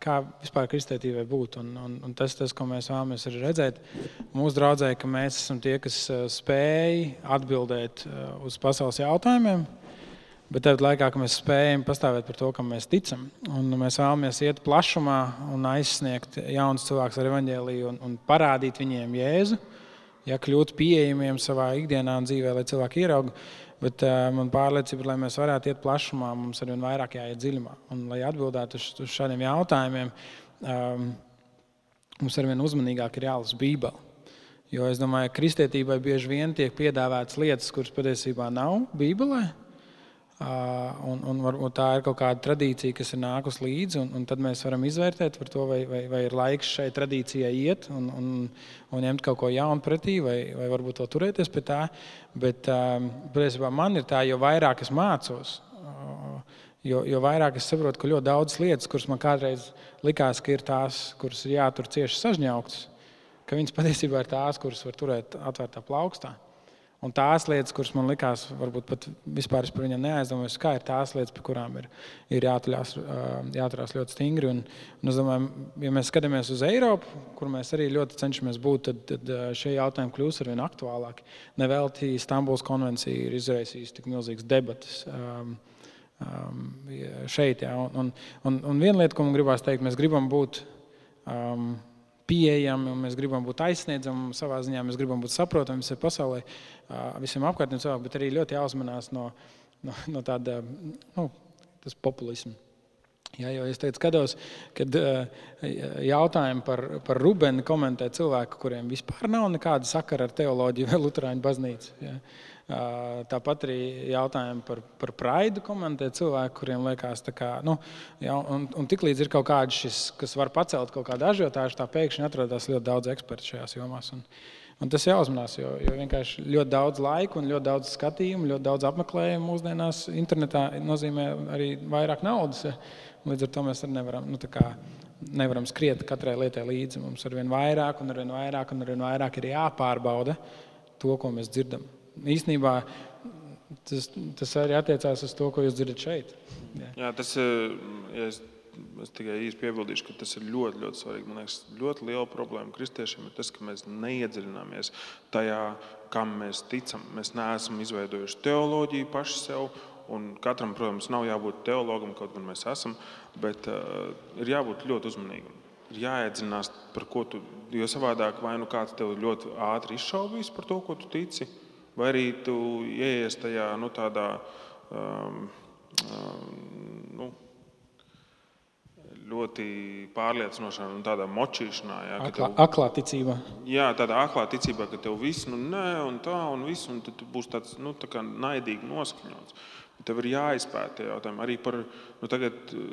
kā vispār kristētībai būt. Un, un, un tas, tas, ko mēs vēlamies redzēt mūsu draudzē, ka mēs esam tie, kas uh, spēj atbildēt uh, uz pasaules jautājumiem. Bet tādā laikā, kad mēs spējam pastāvēt par to, kam mēs ticam, un mēs vēlamies iet plašumā un aizsniegt jaunus cilvēkus ar evaņģēlīju un, un parādīt viņiem Jēzu, ja kļūt pieejamiem savā ikdienā un dzīvē, lai cilvēki ieraudzītu Bet uh, man pārliecība, lai mēs varētu iet plašumā, mums ar vien vairāk jāiet dziļumā. Un, lai atbildētu uz, uz šādiem jautājumiem, um, mums ar vien uzmanīgāk ir jālasa Bībele. Jo es domāju, ka kristietībai bieži vien tiek piedāvātas lietas, kuras patiesībā nav Bībelē. Un, un varbūt tā ir kaut kāda tradīcija, kas ir nākusi līdzi, un, un tad mēs varam izvērtēt par to, vai, vai, vai ir laiks šai tradīcijai iet un, un, un ņemt kaut ko jaunu pretī, vai, vai varbūt to turēties pie tā. Bet patiesībā man ir tā, jo vairāk es mācos, jo, jo vairāk es saprotu, ka ļoti daudzas lietas, kuras man kādreiz likās, ka ir tās, kuras ir jātur cieši sažņauktas, ka viņas patiesībā ir tās, kuras var turēt atvērtā plaukstā. Un tās lietas, kuras man likās, varbūt pat vispār par viņiem neaizdomājos, kā ir tās lietas, pie kurām ir, ir jāturās, jāturās ļoti stingri. Un, un es domāju, ja mēs skatāmies uz Eiropu, kur mēs arī ļoti cenšamies būt, tad, tad šie jautājumi kļūs ar vien aktuālāki. Nevelti Stambuls konvencija ir izraisījusi tik milzīgas debatas. Um, um, šeit, jā. un, un, un, un viena lieta, ko man gribās teikt, mēs gribam būt um, pieejami, un mēs gribam būt aizsniedzami savā ziņā, mēs gribam būt saprotami visai pasaulē, visiem apkārtņiem cilvēkiem, bet arī ļoti jāuzmanās no, no, no tāda nu, populisma. Jā, jo es teicu, skatos, kad jautājumu par, par Rubenu komentē cilvēku, kuriem vispār nav nekāda sakara ar teoloģiju vai Lutāņu baznīcu. Jā. Tāpat arī jautājumi par, par praidu komentē cilvēki, kuriem liekas, ka nu, ja, un, un tiklīdz ir kaut kāds šis, kas var pacelt kaut kādu ažiotāžu, tā pēkšņi atrodas ļoti daudz ekspertu šajās jomās. Un, un tas jāuzmanās, jo, jo vienkārši ļoti daudz laika ļoti daudz skatījumu, ļoti daudz apmeklējumu mūsdienās internetā nozīmē arī vairāk naudas. Līdz ar to mēs arī nevaram, nu, kā, nevaram skriet katrai lietai līdzi. Mums ar vien vairāk un ar vien vairāk un ar vien vairāk ir jāpārbauda to, ko mēs dzirdam īstenībā tas, tas arī attiecās uz to, ko jūs dzirdat šeit. Jā, Jā tas ir. Ja es, es tikai īsi piebildīšu, ka tas ir ļoti, ļoti svarīgi. Man liekas, ļoti liela problēma kristiešiem ir tas, ka mēs neiedziļināmies tajā, kam mēs ticam. Mēs neesam izveidojuši teoloģiju paši sev. Un katram, protams, nav jābūt teologam, kaut gan mēs esam, bet uh, ir jābūt ļoti uzmanīgam. Ir jāiedzinās, par ko tu. Jo savādāk vai nu kāds tev ļoti ātri izšaubīs par to, ko tu tici, vai arī tu ieies tajā nu, tādā. Um, um, nu, ļoti pārliecinošā un tādā močīšanā. Jā, aklā, tev, aklā ticībā. Jā, tādā aklā ticībā, ka tev viss nu, nē, un tā, un viss, un tu būsi tāds nu, tā naidīgi noskaņots. Tev ir jāizpēta tie jautājumi. Arī par, nu,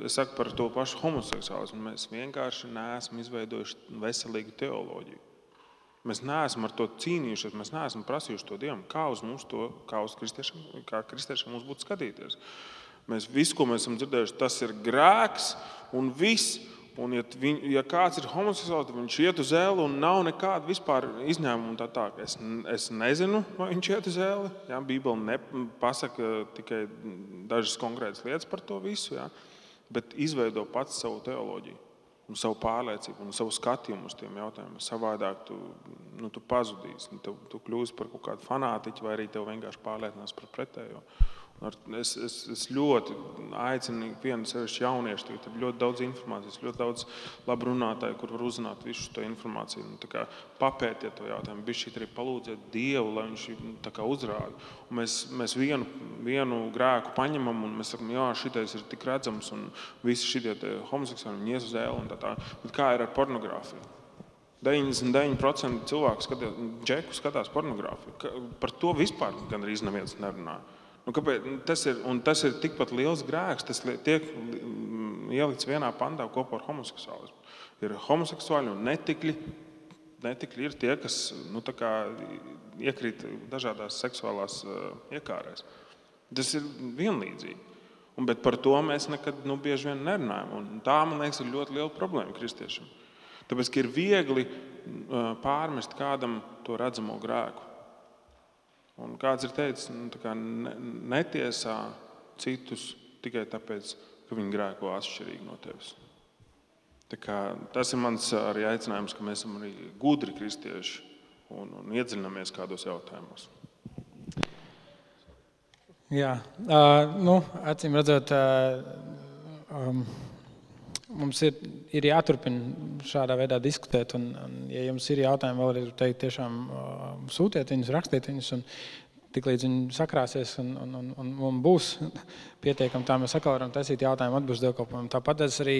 es saku par to pašu homoseksuālismu. Mēs vienkārši neesam izveidojuši veselīgu teoloģiju. Mēs neesam ar to cīnījušies, mēs neesam prasījuši to Dievam, kā uz mums, to, kā uz kristiešiem, kā kristiešiem mums būtu skatīties. Mēs visu, ko mēs esam dzirdējuši, tas ir grēks un viss. Un, ja, viņ, ja kāds ir homoseksuāls, tad viņš iet uz ēlu un nav nekāda vispār izņēmuma. Tā tā. Es, es nezinu, vai viņš iet uz ēli. Jā, Bībele nepasaka tikai dažas konkrētas lietas par to visu, jā, bet izveido pats savu teoloģiju. Un savu pārliecību, un savu skatījumu uz tiem jautājumiem. Savādāk tu, nu, tu pazudīsi. Tu, tu kļūsi par kaut kādu fanātiķu, vai arī tev vienkārši pārliecinās par pretējo. Es, es, es ļoti aicinu vienu sevišķu jauniešu. Tagad ir ļoti daudz informācijas, ļoti daudz labu runātāju, kur var uzzināt visu šo informāciju. Nu, papētiet to jautājumu, bija šī arī palūdziet Dievu, lai viņš nu, uzrāda. Un mēs, mēs vienu, vienu grēku paņemam un mēs sakām, jā, šitais ir tik redzams, un visi šie homoseksuāli viņi ies uz ēlu. Tā tā. Bet kā ir ar pornogrāfiju? 99% cilvēku skatās, skatās pornogrāfiju. Par to vispār gandrīz neviens nerunā. Nu, kāpēc, nu, tas, ir, tas ir tikpat liels grēks. Tas tiek mm, ielikts vienā pandā kopā ar homoseksuālismu. Ir homoseksuāļi un netikļi. Netikļi ir tie, kas nu, iekrīt dažādās seksuālās uh, iekārēs. Tas ir vienlīdzīgi. Un, bet par to mēs nekad nu, bieži vien nerunājam. Un tā, man liekas, ir ļoti liela problēma kristiešiem. Tāpēc ir viegli pārmest kādam to redzamo grēku. Un kāds ir teicis, nu, ne, netiesā citus tikai tāpēc, ka viņi grēko atšķirīgi no tevis. Tas ir mans arī aicinājums, ka mēs esam arī gudri kristieši un, un iedziļināmies kādos jautājumos. Jā, uh, nu, acīm redzot, uh, um, mums ir, ir jāturpina šādā veidā diskutēt. Un, un, ja jums ir jautājumi, vēl ir teikt, tiešām uh, sūtiet viņus, rakstiet viņus. Un, Tiklīdz viņi sakrāsies un, un, un, un, un būs pietiekami, tā mēs atkal varam taisīt jautājumu atbildības dievkalpojumu. Tāpat es arī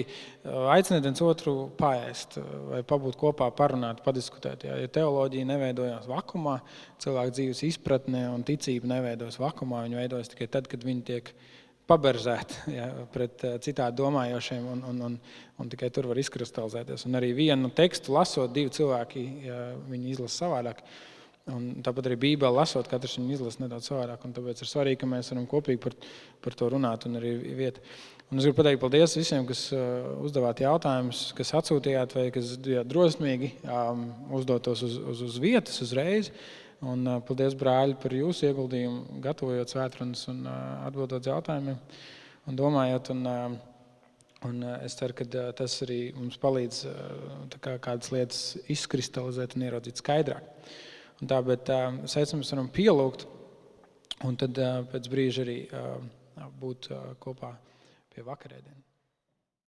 aicinu viens otru uh, vai pabūt kopā, parunāt, padiskutēt. Ja, ja teoloģija neveidojās vakumā, cilvēku dzīves izpratne un ticība neveidojas vakumā, viņi veidojas tikai tad, kad viņi tiek ielikumi paberzēt ja, pret uh, citādi domājošiem, un, un, un, un tikai tur var izkristalizēties. Un arī vienu tekstu lasot, divi cilvēki ja, izlasa savādāk. Un tāpat arī Bībeli lasot, katrs viņu izlasa nedaudz savādāk. Tāpēc ir svarīgi, ka mēs varam kopīgi par, par to runāt. Un arī vieta. Un es gribu pateikt paldies visiem, kas uh, uzdevāt jautājumus, kas atsūtījāt vai kas drosmīgi um, uzdot tos uz, uz, uz vietas uzreiz. Un, paldies, brāļi, par jūsu ieguldījumu, gatavojot svētdienas un atbildot jautājumiem un domājot. Un, un es ceru, ka tas arī mums palīdz kā, kādas lietas izkristalizēt un ieraudzīt skaidrāk. Un tā, bet aicinu, mēs varam pielūgt, un tad pēc brīža arī būt kopā pie vakarēdienas.